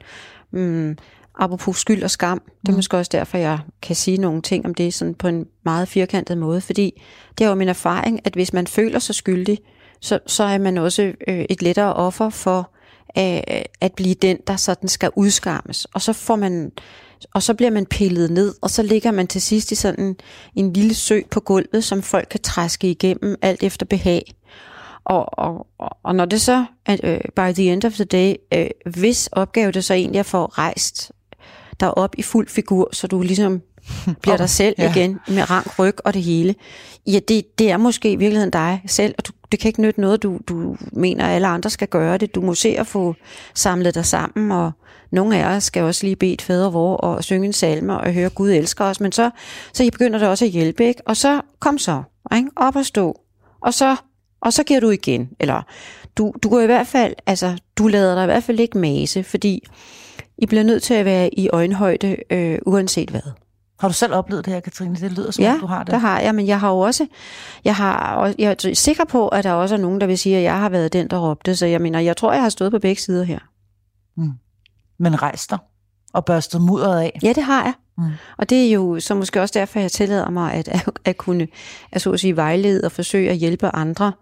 Speaker 2: Mm, apropos skyld og skam, det er måske også derfor, jeg kan sige nogle ting om det sådan på en meget firkantet måde, fordi det er jo min erfaring, at hvis man føler sig skyldig, så, så er man også øh, et lettere offer for øh, at blive den, der sådan skal udskammes. Og så får man og så bliver man pillet ned, og så ligger man til sidst i sådan en, lille sø på gulvet, som folk kan træske igennem alt efter behag. Og, og, og- når det så, at, øh, by the end of the day, øh, hvis opgave det så egentlig er få rejst dig op i fuld figur, så du ligesom [laughs] bliver dig selv
Speaker 1: ja.
Speaker 2: igen med rank ryg og det hele. Ja, det, det er måske i virkeligheden dig selv, og du, det kan ikke nytte noget, du, du mener, at alle andre skal gøre det. Du må se at få samlet dig sammen, og nogle af os skal også lige bede et fader vor og synge en salme og høre, Gud elsker os, men så, så I begynder det også at hjælpe, ikke? Og så, kom så, ikke? op og stå, og så, og så giver du igen, eller du, du går i hvert fald, altså, du lader dig i hvert fald ikke mase, fordi I bliver nødt til at være i øjenhøjde, øh, uanset hvad.
Speaker 1: Har du selv oplevet det her, Katrine? Det lyder som
Speaker 2: Ja,
Speaker 1: om, du har det.
Speaker 2: det har jeg, men jeg har jo også, jeg, har, jeg er sikker på, at der også er nogen, der vil sige, at jeg har været den, der råbte, så jeg mener, jeg tror, jeg har stået på begge sider her.
Speaker 1: Men rejs dig og børstet mudderet af.
Speaker 2: Ja, det har jeg.
Speaker 1: Mm.
Speaker 2: Og det er jo så måske også derfor, jeg tillader mig at, at, at kunne at så at sige, vejlede og forsøge at hjælpe andre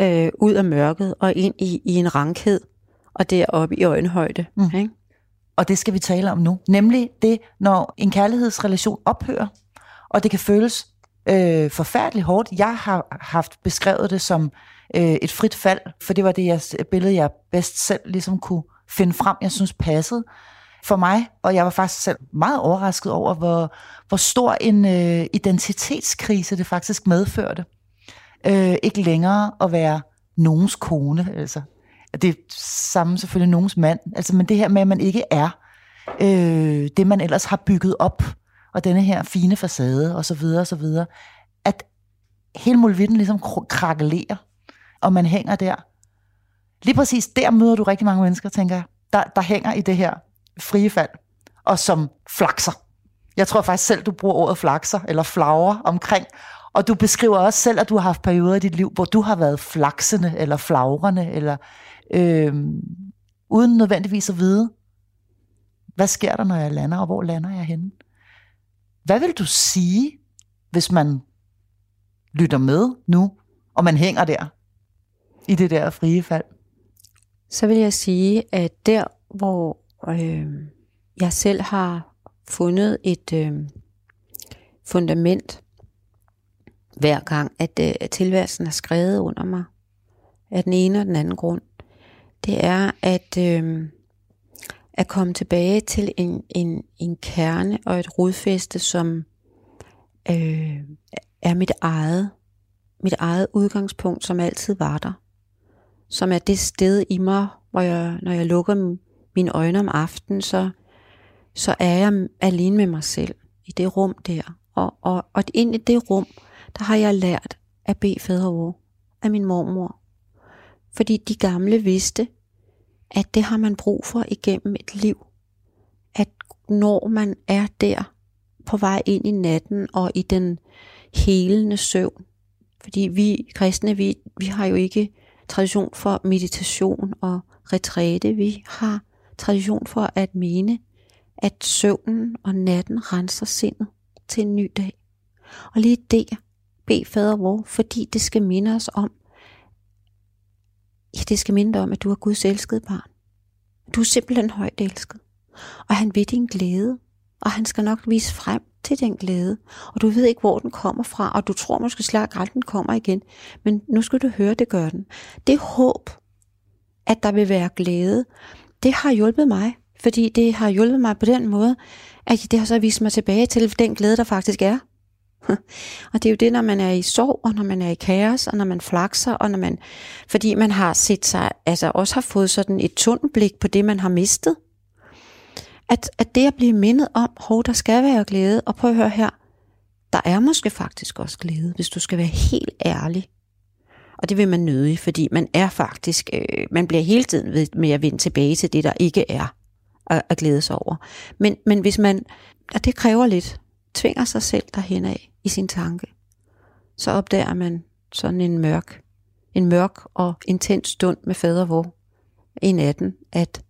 Speaker 2: øh, ud af mørket og ind i, i en rankhed og deroppe i øjenhøjde.
Speaker 1: Mm.
Speaker 2: Mm. Ikke?
Speaker 1: Og det skal vi tale om nu. Nemlig det, når en kærlighedsrelation ophører, og det kan føles øh, forfærdeligt hårdt. Jeg har haft beskrevet det som øh, et frit fald, for det var det jeg, billede, jeg bedst selv ligesom kunne finde frem, jeg synes passede. for mig, og jeg var faktisk selv meget overrasket over, hvor, hvor stor en øh, identitetskrise det faktisk medførte. Øh, ikke længere at være nogens kone, altså. Det er samme selvfølgelig nogens mand, altså, men det her med, at man ikke er øh, det, man ellers har bygget op, og denne her fine facade, og så videre, og så videre, at hele mulvitten ligesom krakelerer, og man hænger der. Lige præcis der møder du rigtig mange mennesker, tænker jeg, der, der hænger i det her frie fald, og som flakser. Jeg tror faktisk selv, du bruger ordet flakser, eller flager omkring, og du beskriver også selv, at du har haft perioder i dit liv, hvor du har været flaksende, eller flagrende, eller øh, uden nødvendigvis at vide, hvad sker der, når jeg lander, og hvor lander jeg henne? Hvad vil du sige, hvis man lytter med nu, og man hænger der i det der frie fald?
Speaker 2: Så vil jeg sige, at der, hvor øh, jeg selv har fundet et øh, fundament, hver gang, at, øh, tilværelsen er skrevet under mig, af den ene og den anden grund, det er at, øh, at komme tilbage til en, en, en kerne og et rodfæste, som øh, er mit eget, mit eget udgangspunkt, som altid var der. Som er det sted i mig, hvor jeg, når jeg lukker mine øjne om aftenen, så, så er jeg alene med mig selv i det rum der. Og, og, og ind i det rum, der har jeg lært at bede fader over af min mormor. Fordi de gamle vidste, at det har man brug for igennem et liv. At når man er der på vej ind i natten og i den helende søvn. Fordi vi kristne, vi, vi har jo ikke tradition for meditation og retræte. Vi har tradition for at mene, at søvnen og natten renser sindet til en ny dag. Og lige der, bed fader vor, fordi det skal minde os om, ja, det skal minde dig om, at du er Guds elskede barn. Du er simpelthen højt elsket. Og han ved din glæde, og han skal nok vise frem til den glæde. Og du ved ikke, hvor den kommer fra, og du tror måske slet ikke, at den kommer igen. Men nu skal du høre, det gør den. Det håb, at der vil være glæde, det har hjulpet mig. Fordi det har hjulpet mig på den måde, at det har så vist mig tilbage til den glæde, der faktisk er. [laughs] Og det er jo det, når man er i sorg, og når man er i kaos, og når man flakser, og når man, fordi man har set sig, altså også har fået sådan et tunnelblik på det, man har mistet. At, at det at blive mindet om, hov, der skal være glæde, og prøv at høre her, der er måske faktisk også glæde, hvis du skal være helt ærlig. Og det vil man nødig, fordi man er faktisk, øh, man bliver hele tiden ved med at vende tilbage til det, der ikke er at, at glæde sig over. Men, men hvis man, og det kræver lidt, tvinger sig selv derhen af i sin tanke, så opdager man sådan en mørk, en mørk og intens stund med fader vor i natten, at,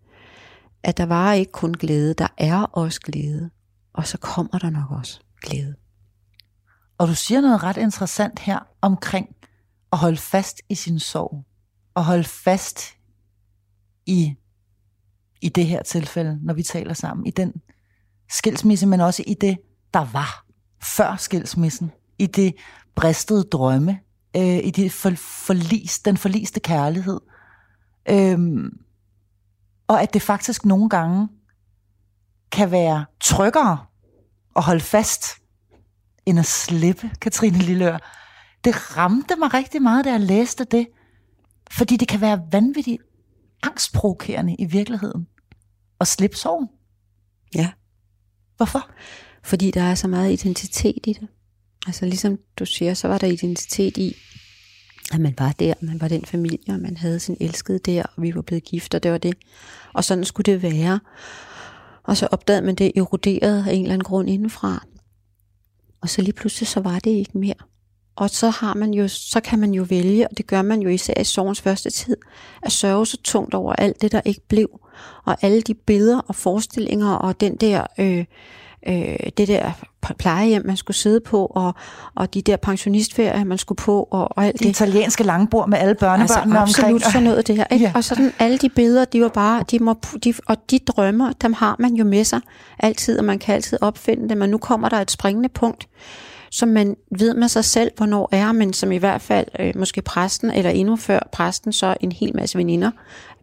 Speaker 2: at der var ikke kun glæde, der er også glæde, og så kommer der nok også glæde.
Speaker 1: Og du siger noget ret interessant her omkring at holde fast i sin sorg, og holde fast i, i det her tilfælde, når vi taler sammen, i den skilsmisse, men også i det, der var før skilsmissen, i det bristede drømme, øh, i det for, forlis, den forliste kærlighed. Øhm, og at det faktisk nogle gange kan være tryggere at holde fast, end at slippe, Katrine Lillør. Det ramte mig rigtig meget, da jeg læste det, fordi det kan være vanvittigt angstprovokerende i virkeligheden at slippe sorgen.
Speaker 2: Ja.
Speaker 1: Hvorfor?
Speaker 2: Fordi der er så meget identitet i det. Altså ligesom du siger, så var der identitet i, at man var der, man var den familie, og man havde sin elskede der, og vi var blevet gift, og det var det. Og sådan skulle det være. Og så opdagede man det eroderet af en eller anden grund indenfra. Og så lige pludselig, så var det ikke mere. Og så har man jo, så kan man jo vælge, og det gør man jo især i sorgens første tid, at sørge så tungt over alt det, der ikke blev. Og alle de billeder og forestillinger, og den der øh, øh, det der plejehjem, man skulle sidde på, og, og de der pensionistferier, man skulle på, og, og alt
Speaker 1: det. Det italienske langbord med alle børnebørnene
Speaker 2: altså,
Speaker 1: omkring.
Speaker 2: absolut sådan noget det her. Ikke? Ja. Og sådan alle de billeder, de var bare, de må, de, og de drømmer, dem har man jo med sig altid, og man kan altid opfinde dem, men nu kommer der et springende punkt, som man ved med sig selv, hvornår er, men som i hvert fald øh, måske præsten, eller endnu før præsten, så en hel masse veninder,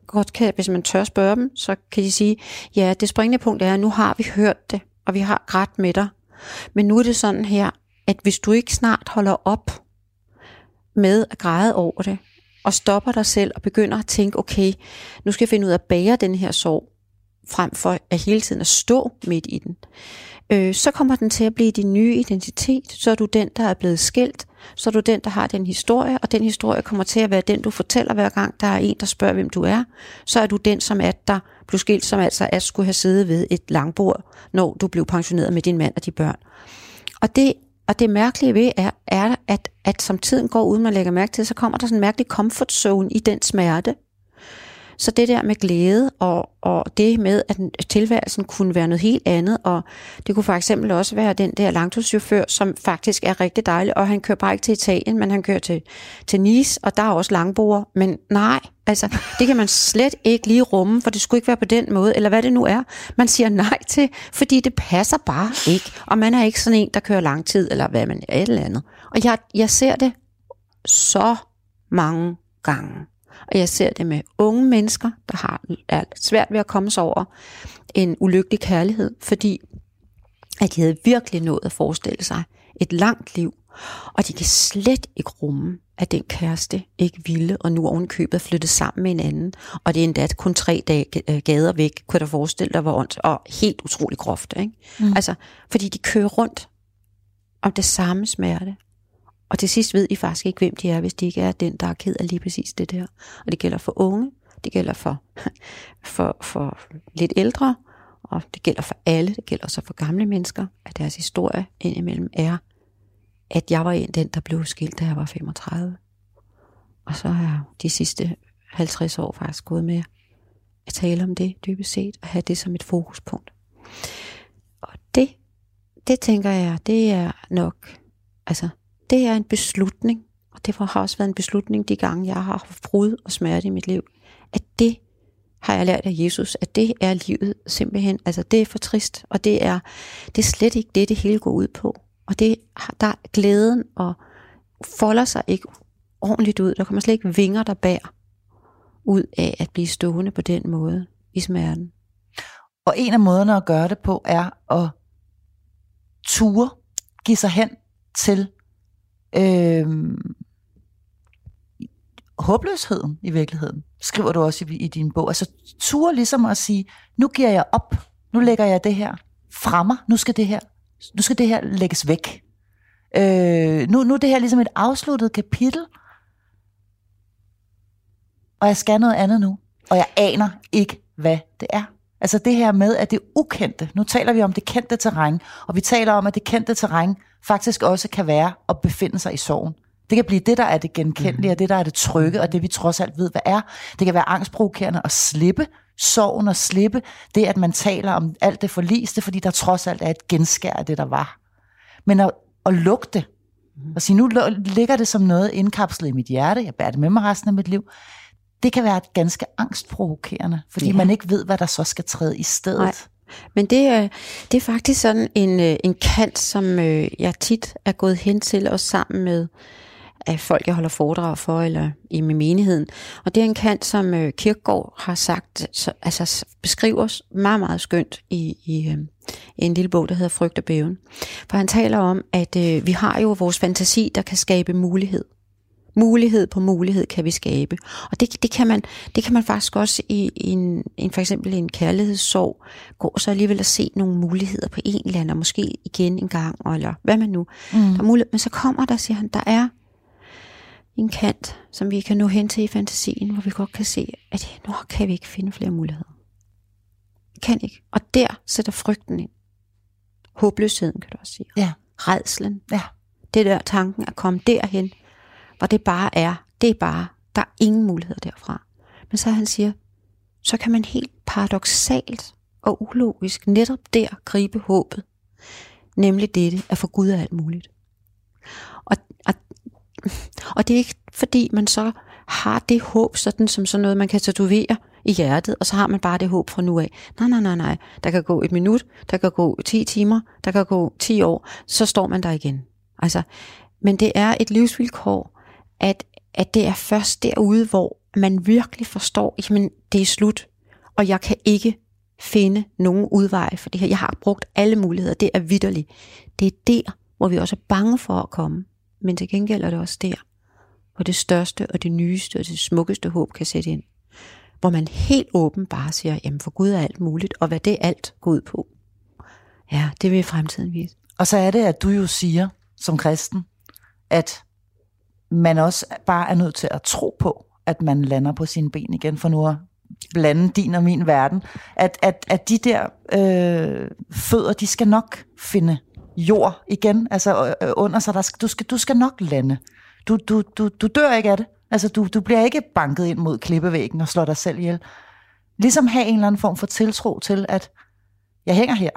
Speaker 2: godt kan, hvis man tør spørge dem, så kan de sige, ja, det springende punkt er, at nu har vi hørt det, og vi har grædt med dig. Men nu er det sådan her, at hvis du ikke snart holder op med at græde over det, og stopper dig selv og begynder at tænke, okay, nu skal jeg finde ud af at bære den her sorg, frem for at hele tiden at stå midt i den, øh, så kommer den til at blive din nye identitet. Så er du den, der er blevet skilt. Så er du den, der har den historie, og den historie kommer til at være den, du fortæller hver gang, der er en, der spørger, hvem du er. Så er du den, som er der blev skilt, som altså at skulle have siddet ved et langbord, når du blev pensioneret med din mand og de børn. Og det, og det mærkelige ved er, er at, at som tiden går, uden man lægger mærke til, så kommer der sådan en mærkelig comfort zone i den smerte. Så det der med glæde og, og det med, at tilværelsen kunne være noget helt andet, og det kunne for eksempel også være den der langturschauffør, som faktisk er rigtig dejlig, og han kører bare ikke til Italien, men han kører til, til Nice, og der er også langbord. Men nej, altså det kan man slet ikke lige rumme, for det skulle ikke være på den måde, eller hvad det nu er, man siger nej til, fordi det passer bare ikke, og man er ikke sådan en, der kører lang tid, eller hvad man er, et eller andet. Og jeg, jeg ser det så mange gange. Og jeg ser det med unge mennesker, der har er svært ved at komme sig over en ulykkelig kærlighed, fordi at de havde virkelig nået at forestille sig et langt liv, og de kan slet ikke rumme, at den kæreste ikke ville, og nu ovenkøbet flyttet sammen med en anden. Og det er endda kun tre dage øh, gader væk, kunne der forestille dig, hvor ondt, og helt utrolig groft. Ikke? Mm. Altså, fordi de kører rundt om det samme smerte, og til sidst ved I faktisk ikke, hvem de er, hvis de ikke er den, der er ked af lige præcis det der. Og det gælder for unge, det gælder for, [laughs] for, for lidt ældre, og det gælder for alle, det gælder så for gamle mennesker, at deres historie indimellem er, at jeg var en den, der blev skilt, da jeg var 35. Og så har de sidste 50 år faktisk gået med at tale om det dybest set, og have det som et fokuspunkt. Og det, det tænker jeg, det er nok, altså det er en beslutning, og det har også været en beslutning de gange, jeg har haft brud og smerte i mit liv, at det har jeg lært af Jesus, at det er livet simpelthen, altså det er for trist, og det er, det er slet ikke det, det hele går ud på. Og det der glæden og folder sig ikke ordentligt ud. Der kommer slet ikke vinger, der bærer ud af at blive stående på den måde i smerten.
Speaker 1: Og en af måderne at gøre det på er at ture, give sig hen til øh, håbløsheden i virkeligheden, skriver du også i, i din bog. Altså ture ligesom at sige, nu giver jeg op, nu lægger jeg det her fra mig, nu skal det her, nu skal det her lægges væk. Øh, nu, nu er det her ligesom et afsluttet kapitel, og jeg skal noget andet nu, og jeg aner ikke, hvad det er. Altså det her med, at det ukendte, nu taler vi om det kendte terræn, og vi taler om, at det kendte terræn faktisk også kan være at befinde sig i sorgen. Det kan blive det, der er det genkendelige, og det, der er det trygge, og det vi trods alt ved, hvad er. Det kan være angstprovokerende at slippe sorgen og slippe det, at man taler om alt det forliste, fordi der trods alt er et genskær af det, der var. Men at, at lukke det, og sige, nu ligger det som noget indkapslet i mit hjerte, jeg bærer det med mig resten af mit liv, det kan være ganske angstprovokerende, fordi ja. man ikke ved, hvad der så skal træde i stedet. Nej.
Speaker 2: Men det er, det er faktisk sådan en, øh, en kant, som øh, jeg tit er gået hen til, også sammen med af folk, jeg holder foredrag for, eller i med menigheden. Og det er en kant, som øh, Kirkegaard har sagt, så, altså beskriver meget, meget skønt i, i, øh, en lille bog, der hedder Frygt og Bæven. For han taler om, at øh, vi har jo vores fantasi, der kan skabe mulighed. Mulighed på mulighed kan vi skabe. Og det, det, kan, man, det kan man faktisk også i, i en, en, for eksempel en kærlighedssorg, gå så alligevel at se nogle muligheder på en eller anden, måske igen en gang, eller hvad man nu. Mm. Der er mulighed, men så kommer der, siger han, der er en kant, som vi kan nå hen til i fantasien, hvor vi godt kan se, at nu kan vi ikke finde flere muligheder. Vi kan ikke. Og der sætter frygten ind. Håbløsheden, kan du også sige.
Speaker 1: Ja.
Speaker 2: Redslen.
Speaker 1: Ja.
Speaker 2: Det der tanken at komme derhen, hvor det bare er, det er bare, der er ingen muligheder derfra. Men så han siger, så kan man helt paradoxalt og ulogisk netop der gribe håbet. Nemlig dette at få Gud af alt muligt. Og, det er ikke fordi man så har det håb sådan som sådan noget, man kan tatovere i hjertet, og så har man bare det håb fra nu af. Nej, nej, nej, nej. Der kan gå et minut, der kan gå 10 timer, der kan gå 10 år, så står man der igen. Altså, men det er et livsvilkår, at, at det er først derude, hvor man virkelig forstår, jamen det er slut, og jeg kan ikke finde nogen udvej for det her. Jeg har brugt alle muligheder, det er vidderligt. Det er der, hvor vi også er bange for at komme. Men til gengæld er det også der, hvor det største og det nyeste og det smukkeste håb kan sætte ind. Hvor man helt åben bare siger, jamen for Gud er alt muligt, og hvad det alt går ud på. Ja, det vil fremtiden vise.
Speaker 1: Og så er det, at du jo siger som kristen, at man også bare er nødt til at tro på, at man lander på sine ben igen, for nu at blande din og min verden, at, at, at de der øh, fødder, de skal nok finde jord igen, altså under sig, der skal, du, skal, du skal nok lande. Du, du, du, du dør ikke af det. Altså, du, du bliver ikke banket ind mod klippevæggen og slår dig selv ihjel. Ligesom have en eller anden form for tiltro til, at jeg hænger her,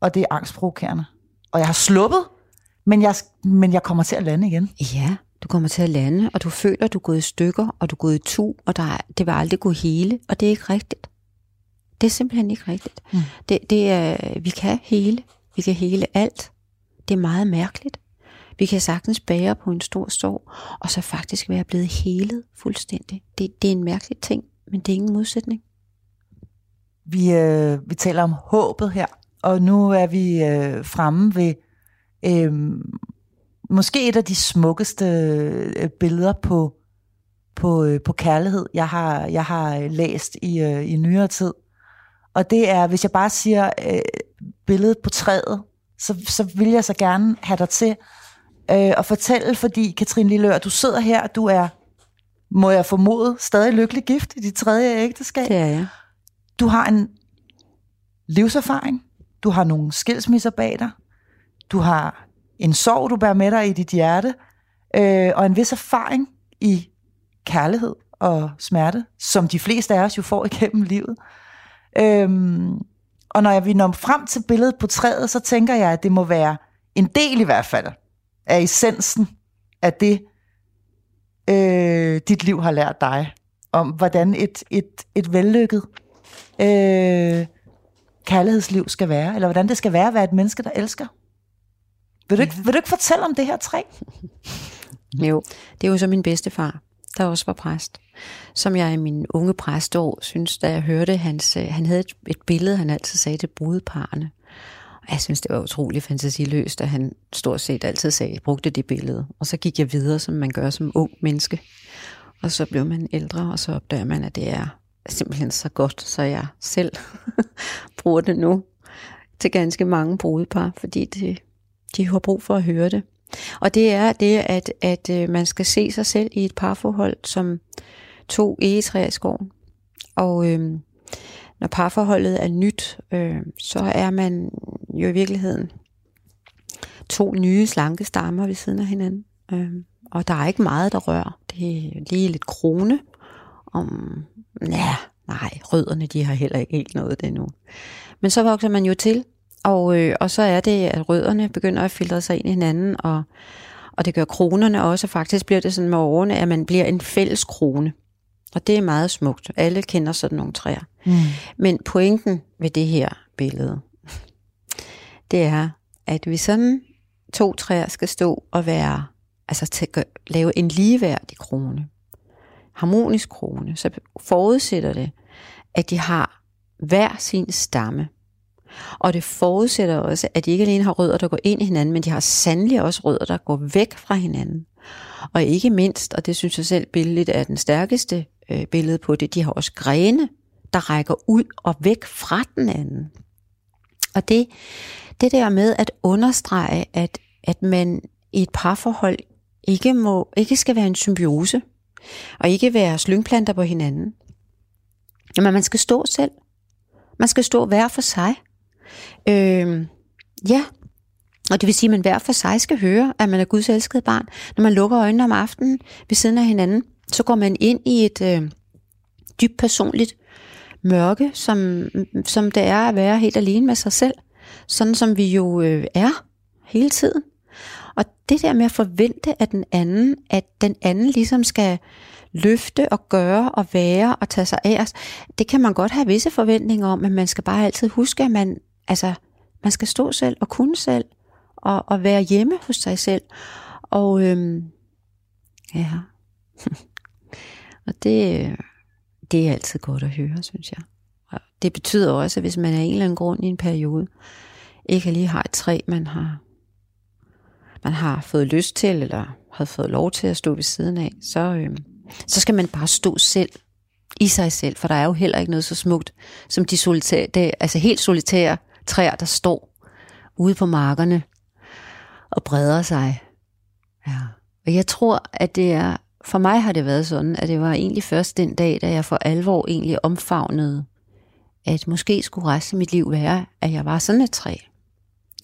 Speaker 1: og det er angstprovokerende. Og jeg har sluppet, men jeg, men jeg kommer til at lande igen.
Speaker 2: Ja, du kommer til at lande, og du føler, at du er gået i stykker, og du er gået i tu, og der er, det vil aldrig gå hele, og det er ikke rigtigt. Det er simpelthen ikke rigtigt. Mm. Det, det er, vi kan hele. Vi kan hele alt. Det er meget mærkeligt. Vi kan sagtens bære på en stor sorg, og så faktisk være blevet helet fuldstændig. Det, det er en mærkelig ting, men det er ingen modsætning.
Speaker 1: Vi, øh, vi taler om håbet her, og nu er vi øh, fremme ved øh, måske et af de smukkeste øh, billeder på, på, øh, på kærlighed, jeg har, jeg har øh, læst i, øh, i nyere tid. Og det er, hvis jeg bare siger øh, billedet på træet, så, så vil jeg så gerne have dig til øh, at fortælle, fordi Katrine Lillør, du sidder her, du er, må jeg formode, stadig lykkelig gift i dit tredje ægteskab.
Speaker 2: Det er jeg.
Speaker 1: Du har en livserfaring, du har nogle skilsmisser bag dig, du har en sorg, du bærer med dig i dit hjerte, øh, og en vis erfaring i kærlighed og smerte, som de fleste af os jo får igennem livet. Øhm, og når jeg, vi når frem til billedet på træet, så tænker jeg, at det må være en del i hvert fald af essensen af det, øh, dit liv har lært dig, om hvordan et, et, et vellykket øh, kærlighedsliv skal være, eller hvordan det skal være at være et menneske, der elsker. Vil du, ikke, vil du ikke fortælle om det her træ?
Speaker 2: Jo, det er jo så min bedstefar, der også var præst. Som jeg i min unge præstår synes, da jeg hørte hans, øh, han havde et, et billede, han altid sagde til brudeparerne. Og jeg synes, det var utrolig fantasiløst, at han stort set altid sagde, brugte det billede. Og så gik jeg videre, som man gør som ung menneske. Og så blev man ældre, og så opdager man, at det er simpelthen så godt, så jeg selv [laughs] bruger det nu til ganske mange brudepar, fordi det, de har brug for at høre det. Og det er det, at, at øh, man skal se sig selv i et parforhold som to egetræer i skoven. Og øh, når parforholdet er nyt, øh, så er man jo i virkeligheden to nye slanke stammer ved siden af hinanden. Øh, og der er ikke meget, der rører. Det er lige lidt krone. Om, ja, nej, rødderne de har heller ikke helt noget det endnu. Men så vokser man jo til, og, øh, og så er det, at rødderne begynder at filtre sig ind i hinanden, og, og det gør kronerne også. Faktisk bliver det sådan med årene, at man bliver en fælles krone. Og det er meget smukt. Alle kender sådan nogle træer. Mm. Men pointen ved det her billede, det er, at vi sådan to træer skal stå og være, altså til at lave en ligeværdig krone, harmonisk krone, så forudsætter det, at de har hver sin stamme. Og det forudsætter også, at de ikke alene har rødder, der går ind i hinanden, men de har sandelig også rødder, der går væk fra hinanden. Og ikke mindst, og det synes jeg selv billedet er den stærkeste øh, billede på det, de har også grene, der rækker ud og væk fra den anden. Og det, det der med at understrege, at, at man i et parforhold ikke, må, ikke skal være en symbiose, og ikke være slyngplanter på hinanden. Men man skal stå selv. Man skal stå hver for sig. Øh, ja, og det vil sige, at man hver for sig skal høre, at man er Guds elskede barn. Når man lukker øjnene om aftenen ved siden af hinanden, så går man ind i et øh, dybt personligt mørke, som, som det er at være helt alene med sig selv. Sådan som vi jo øh, er hele tiden. Og det der med at forvente at den anden, at den anden ligesom skal løfte og gøre og være og tage sig af os, det kan man godt have visse forventninger om, men man skal bare altid huske, at man, altså, man skal stå selv og kunne selv og, og være hjemme hos sig selv. Og øhm, ja, [laughs] Og det, øh, det er altid godt at høre, synes jeg. Og det betyder også, at hvis man af en eller anden grund i en periode ikke lige har et træ, man har, man har fået lyst til, eller har fået lov til at stå ved siden af, så, øhm, så skal man bare stå selv i sig selv, for der er jo heller ikke noget så smukt som de solitære, det, altså helt solitære træer, der står ude på markerne og breder sig. Ja. Og jeg tror, at det er, for mig har det været sådan, at det var egentlig først den dag, da jeg for alvor egentlig omfavnede, at måske skulle resten af mit liv være, at jeg var sådan et træ.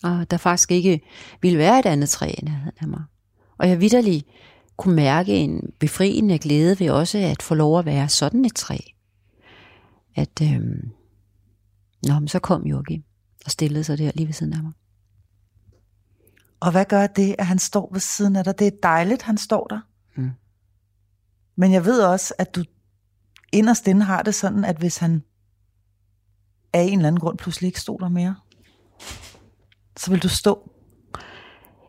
Speaker 2: Og der faktisk ikke ville være et andet træ i nærheden af mig. Og jeg vidderlig kunne mærke en befriende glæde ved også at få lov at være sådan et træ. At, øhm, nå, men så kom Joachim og stillede sig der lige ved siden af mig.
Speaker 1: Og hvad gør det, at han står ved siden af dig? Det er dejligt, han står der.
Speaker 2: Mm.
Speaker 1: Men jeg ved også, at du inderst inde har det sådan, at hvis han af en eller anden grund pludselig ikke stod der mere, så vil du stå.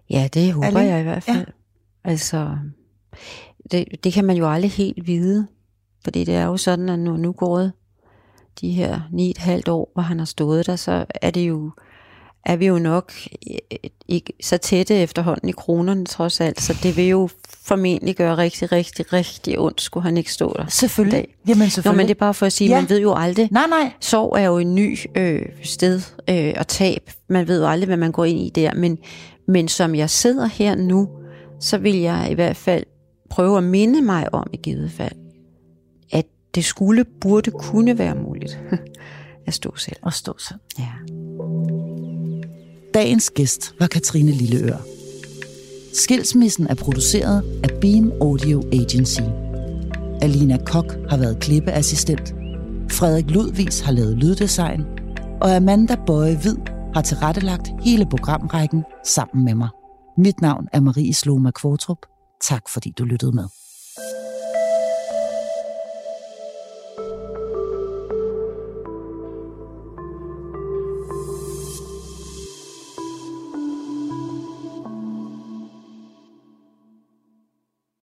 Speaker 2: Ja, det håber
Speaker 1: Alene?
Speaker 2: jeg i hvert fald.
Speaker 1: Ja.
Speaker 2: Altså, det, det kan man jo aldrig helt vide. Fordi det er jo sådan, at nu, nu går de her ni et halvt år, hvor han har stået der, så er det jo er vi jo nok øh, ikke så tætte efterhånden i kronerne trods alt, så det vil jo formentlig gøre rigtig, rigtig, rigtig ondt, skulle han ikke stå der.
Speaker 1: Selvfølgelig.
Speaker 2: dag.
Speaker 1: Jamen
Speaker 2: Nå,
Speaker 1: selvfølgelig.
Speaker 2: men det er bare for at sige,
Speaker 1: Ja.
Speaker 2: man ved jo aldrig,
Speaker 1: Nej, nej.
Speaker 2: sorg er jo en ny øh, sted øh, at tab. Man ved jo aldrig, hvad man går ind i der. Men, men som jeg sidder her nu, så vil jeg i hvert fald prøve at minde mig om i givet fald, det skulle, burde, kunne være muligt [laughs] at stå selv.
Speaker 1: Og stå selv.
Speaker 2: Ja.
Speaker 1: Dagens gæst var Katrine Lilleør. Skilsmissen er produceret af Beam Audio Agency. Alina Kok har været klippeassistent. Frederik Ludvis har lavet lyddesign. Og Amanda Bøje Hvid har tilrettelagt hele programrækken sammen med mig. Mit navn er Marie Sloma Kvartrup. Tak fordi du lyttede med.